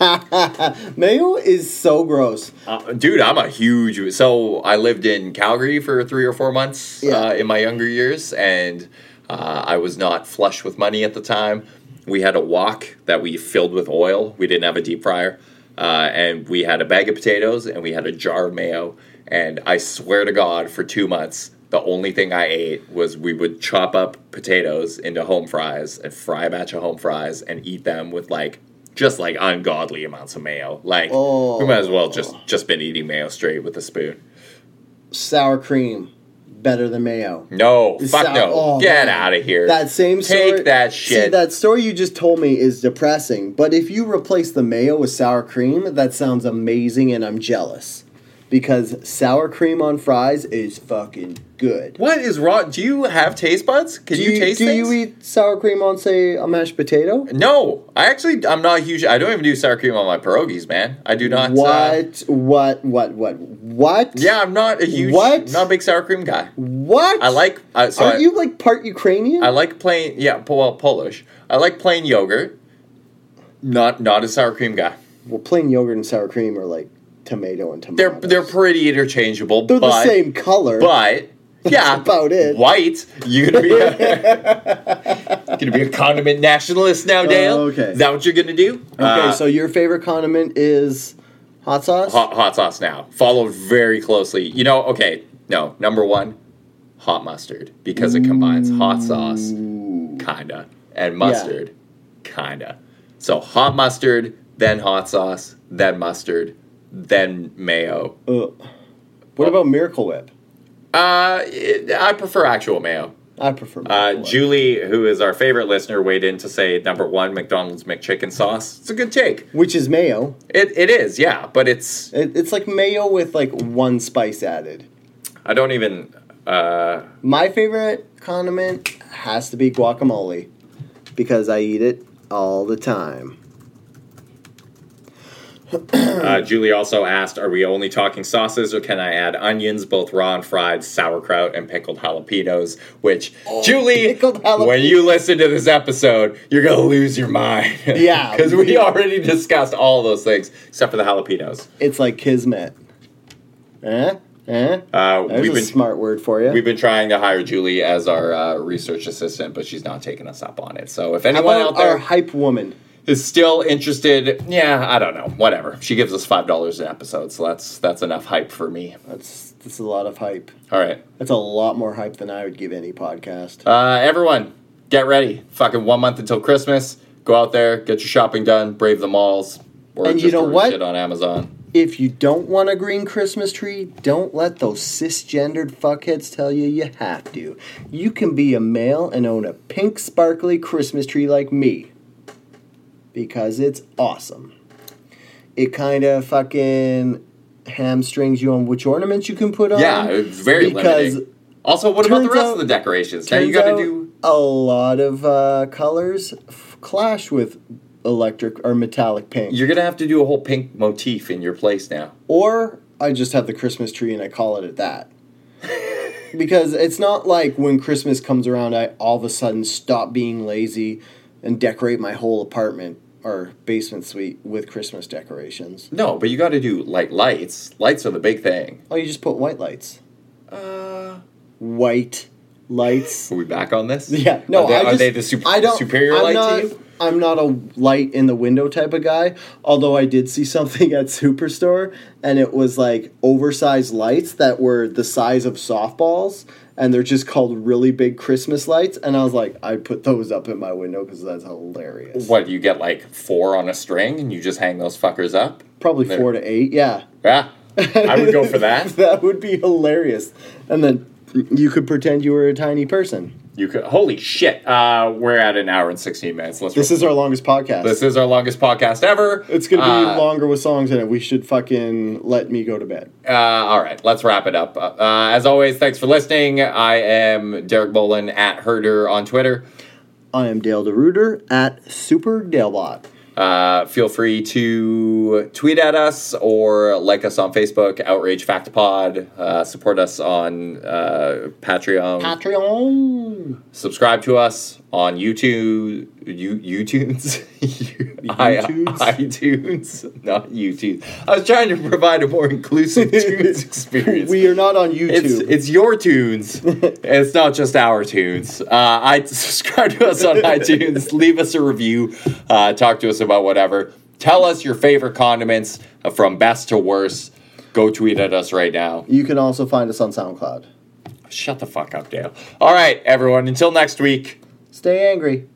Mayo is so gross. Uh, dude, I'm a huge. So I lived in Calgary for three or four months Yeah. uh, in my younger years, and uh, I was not flush with money at the time. We had a wok that we filled with oil. We didn't have a deep fryer, uh, and we had a bag of potatoes and we had a jar of mayo. And I swear to God, for two months, the only thing I ate was we would chop up potatoes into home fries and fry a batch of home fries and eat them with like just like ungodly amounts of mayo. Like we might as well just oh. just been eating mayo straight with a spoon. Sour cream, better than mayo. No, fuck Sour- no, oh, get out of here. That same story. Take that See, shit. that story you just told me is depressing. But if you replace the mayo with sour cream, that sounds amazing, and I'm jealous because sour cream on fries is fucking good. what is wrong? Do you have taste buds? Can Do you, taste do things? you eat sour cream on say a mashed potato? No, I actually I'm not a huge. I don't even do sour cream on my pierogies, man. I do not. uh, What? what? What? What? What? yeah, I'm not a huge. What? Not a big sour cream guy. What? I like. Uh, so Aren't I, you like part Ukrainian? I like plain. Yeah, well, Polish. I like plain yogurt. Not not a sour cream guy. well, plain yogurt and sour cream are like tomato and tomato. They're they're pretty interchangeable. They're but, the same color. But yeah, about it. White. You gonna be a, gonna be a condiment nationalist now, Dale? Oh, okay. Is that what you're gonna do? okay, Uh, so your favorite condiment is hot sauce. hot, hot sauce now, followed very closely. You know, okay, no, number one, hot mustard because it combines hot sauce, kinda, and mustard, kinda. So hot mustard, then hot sauce, then mustard, then mayo. Ugh. What about Miracle Whip? Uh, it- I prefer actual mayo. I prefer. Uh. Julie, who is our favorite listener, weighed in to say number one, McDonald's McChicken sauce. It's a good take. which is mayo. It, it is, yeah, but it's It, it's like mayo with like one spice added. I don't even Uh, My favorite condiment has to be guacamole because I eat it all the time. Uh, Julie also asked, "Are we only talking sauces, or can I add onions, both raw and fried, sauerkraut, and pickled jalapenos?" Which, Julie, pickled when you listen to this episode, you're gonna lose your mind. Yeah. because we already discussed all those things except for the jalapenos. It's like kismet. Eh? Eh? Uh, There's we've a been smart word for you. we've been trying to hire Julie as our uh, research assistant, but she's not taking us up on it. So if How anyone about out there our hype woman? Is still interested, yeah, I don't know, whatever. She gives us five dollars an episode, so that's that's enough hype for me. That's that's a lot of hype. All right. That's a lot more hype than I would give any podcast. Uh, everyone, get ready. Fucking one month until Christmas. Go out there, get your shopping done, brave the malls, or And you just know what? shit on Amazon. If you don't want a green Christmas tree, don't let those cisgendered fuckheads tell you you have to. You can be a male and own a pink sparkly Christmas tree like me. Because it's awesome. It kind of fucking hamstrings you on which ornaments you can put on. Yeah, it's very because limiting. Also, what about the rest out- of the decorations? Now you got to do. a lot of uh, colors f- clash with electric or metallic pink. You're gonna have to do a whole pink motif in your place now. Or I just have the Christmas tree and I call it at that. because it's not like when Christmas comes around, I all of a sudden stop being lazy and decorate my whole apartment or basement suite with Christmas decorations. No, but you got to do like lights. Lights are the big thing. Oh, you just put white lights. Uh, White lights. are we back on this? Yeah, no, Are they, I are they the super, I don't, superior I'm light not, to you? I'm not a light in the window type of guy. Although I did see something at Superstore, and it was like oversized lights that were the size of softballs, and they're just called really big Christmas lights. And I was like, I put those up in my window because that's hilarious. What you get like four on a string, and you just hang those fuckers up? Probably There. four to eight. Yeah, Yeah, I would go for that. that would be hilarious. And then you could pretend you were a tiny person. You could. Holy shit! Uh, we're at an hour and sixteen minutes. Let's. This is our longest podcast. this is our longest podcast ever. It's gonna be Uh, longer with songs in it. We should fucking let me go to bed. Uh, all right, let's wrap it up. Uh, as always, thanks for listening. I am Derek Bolin at Herder on Twitter. I am Dale DeRuiter at Super Dalebot. Uh, feel free to tweet at us or like us on Facebook, Outrage Fact Pod. Uh, support us on uh, Patreon. Patreon. Subscribe to us on YouTube. You, YouTunes? I- iTunes, not YouTube. I was trying to provide a more inclusive tunes experience. We are not on YouTube. it's your tunes. it's not just our tunes. Uh, I subscribe to us on iTunes. Leave us a review. Uh, talk to us about whatever. Tell us your favorite condiments uh, from best to worst. Go tweet at us right now. you can also find us on SoundCloud. Shut the fuck up, Dale. All right, everyone. Until next week. Stay angry.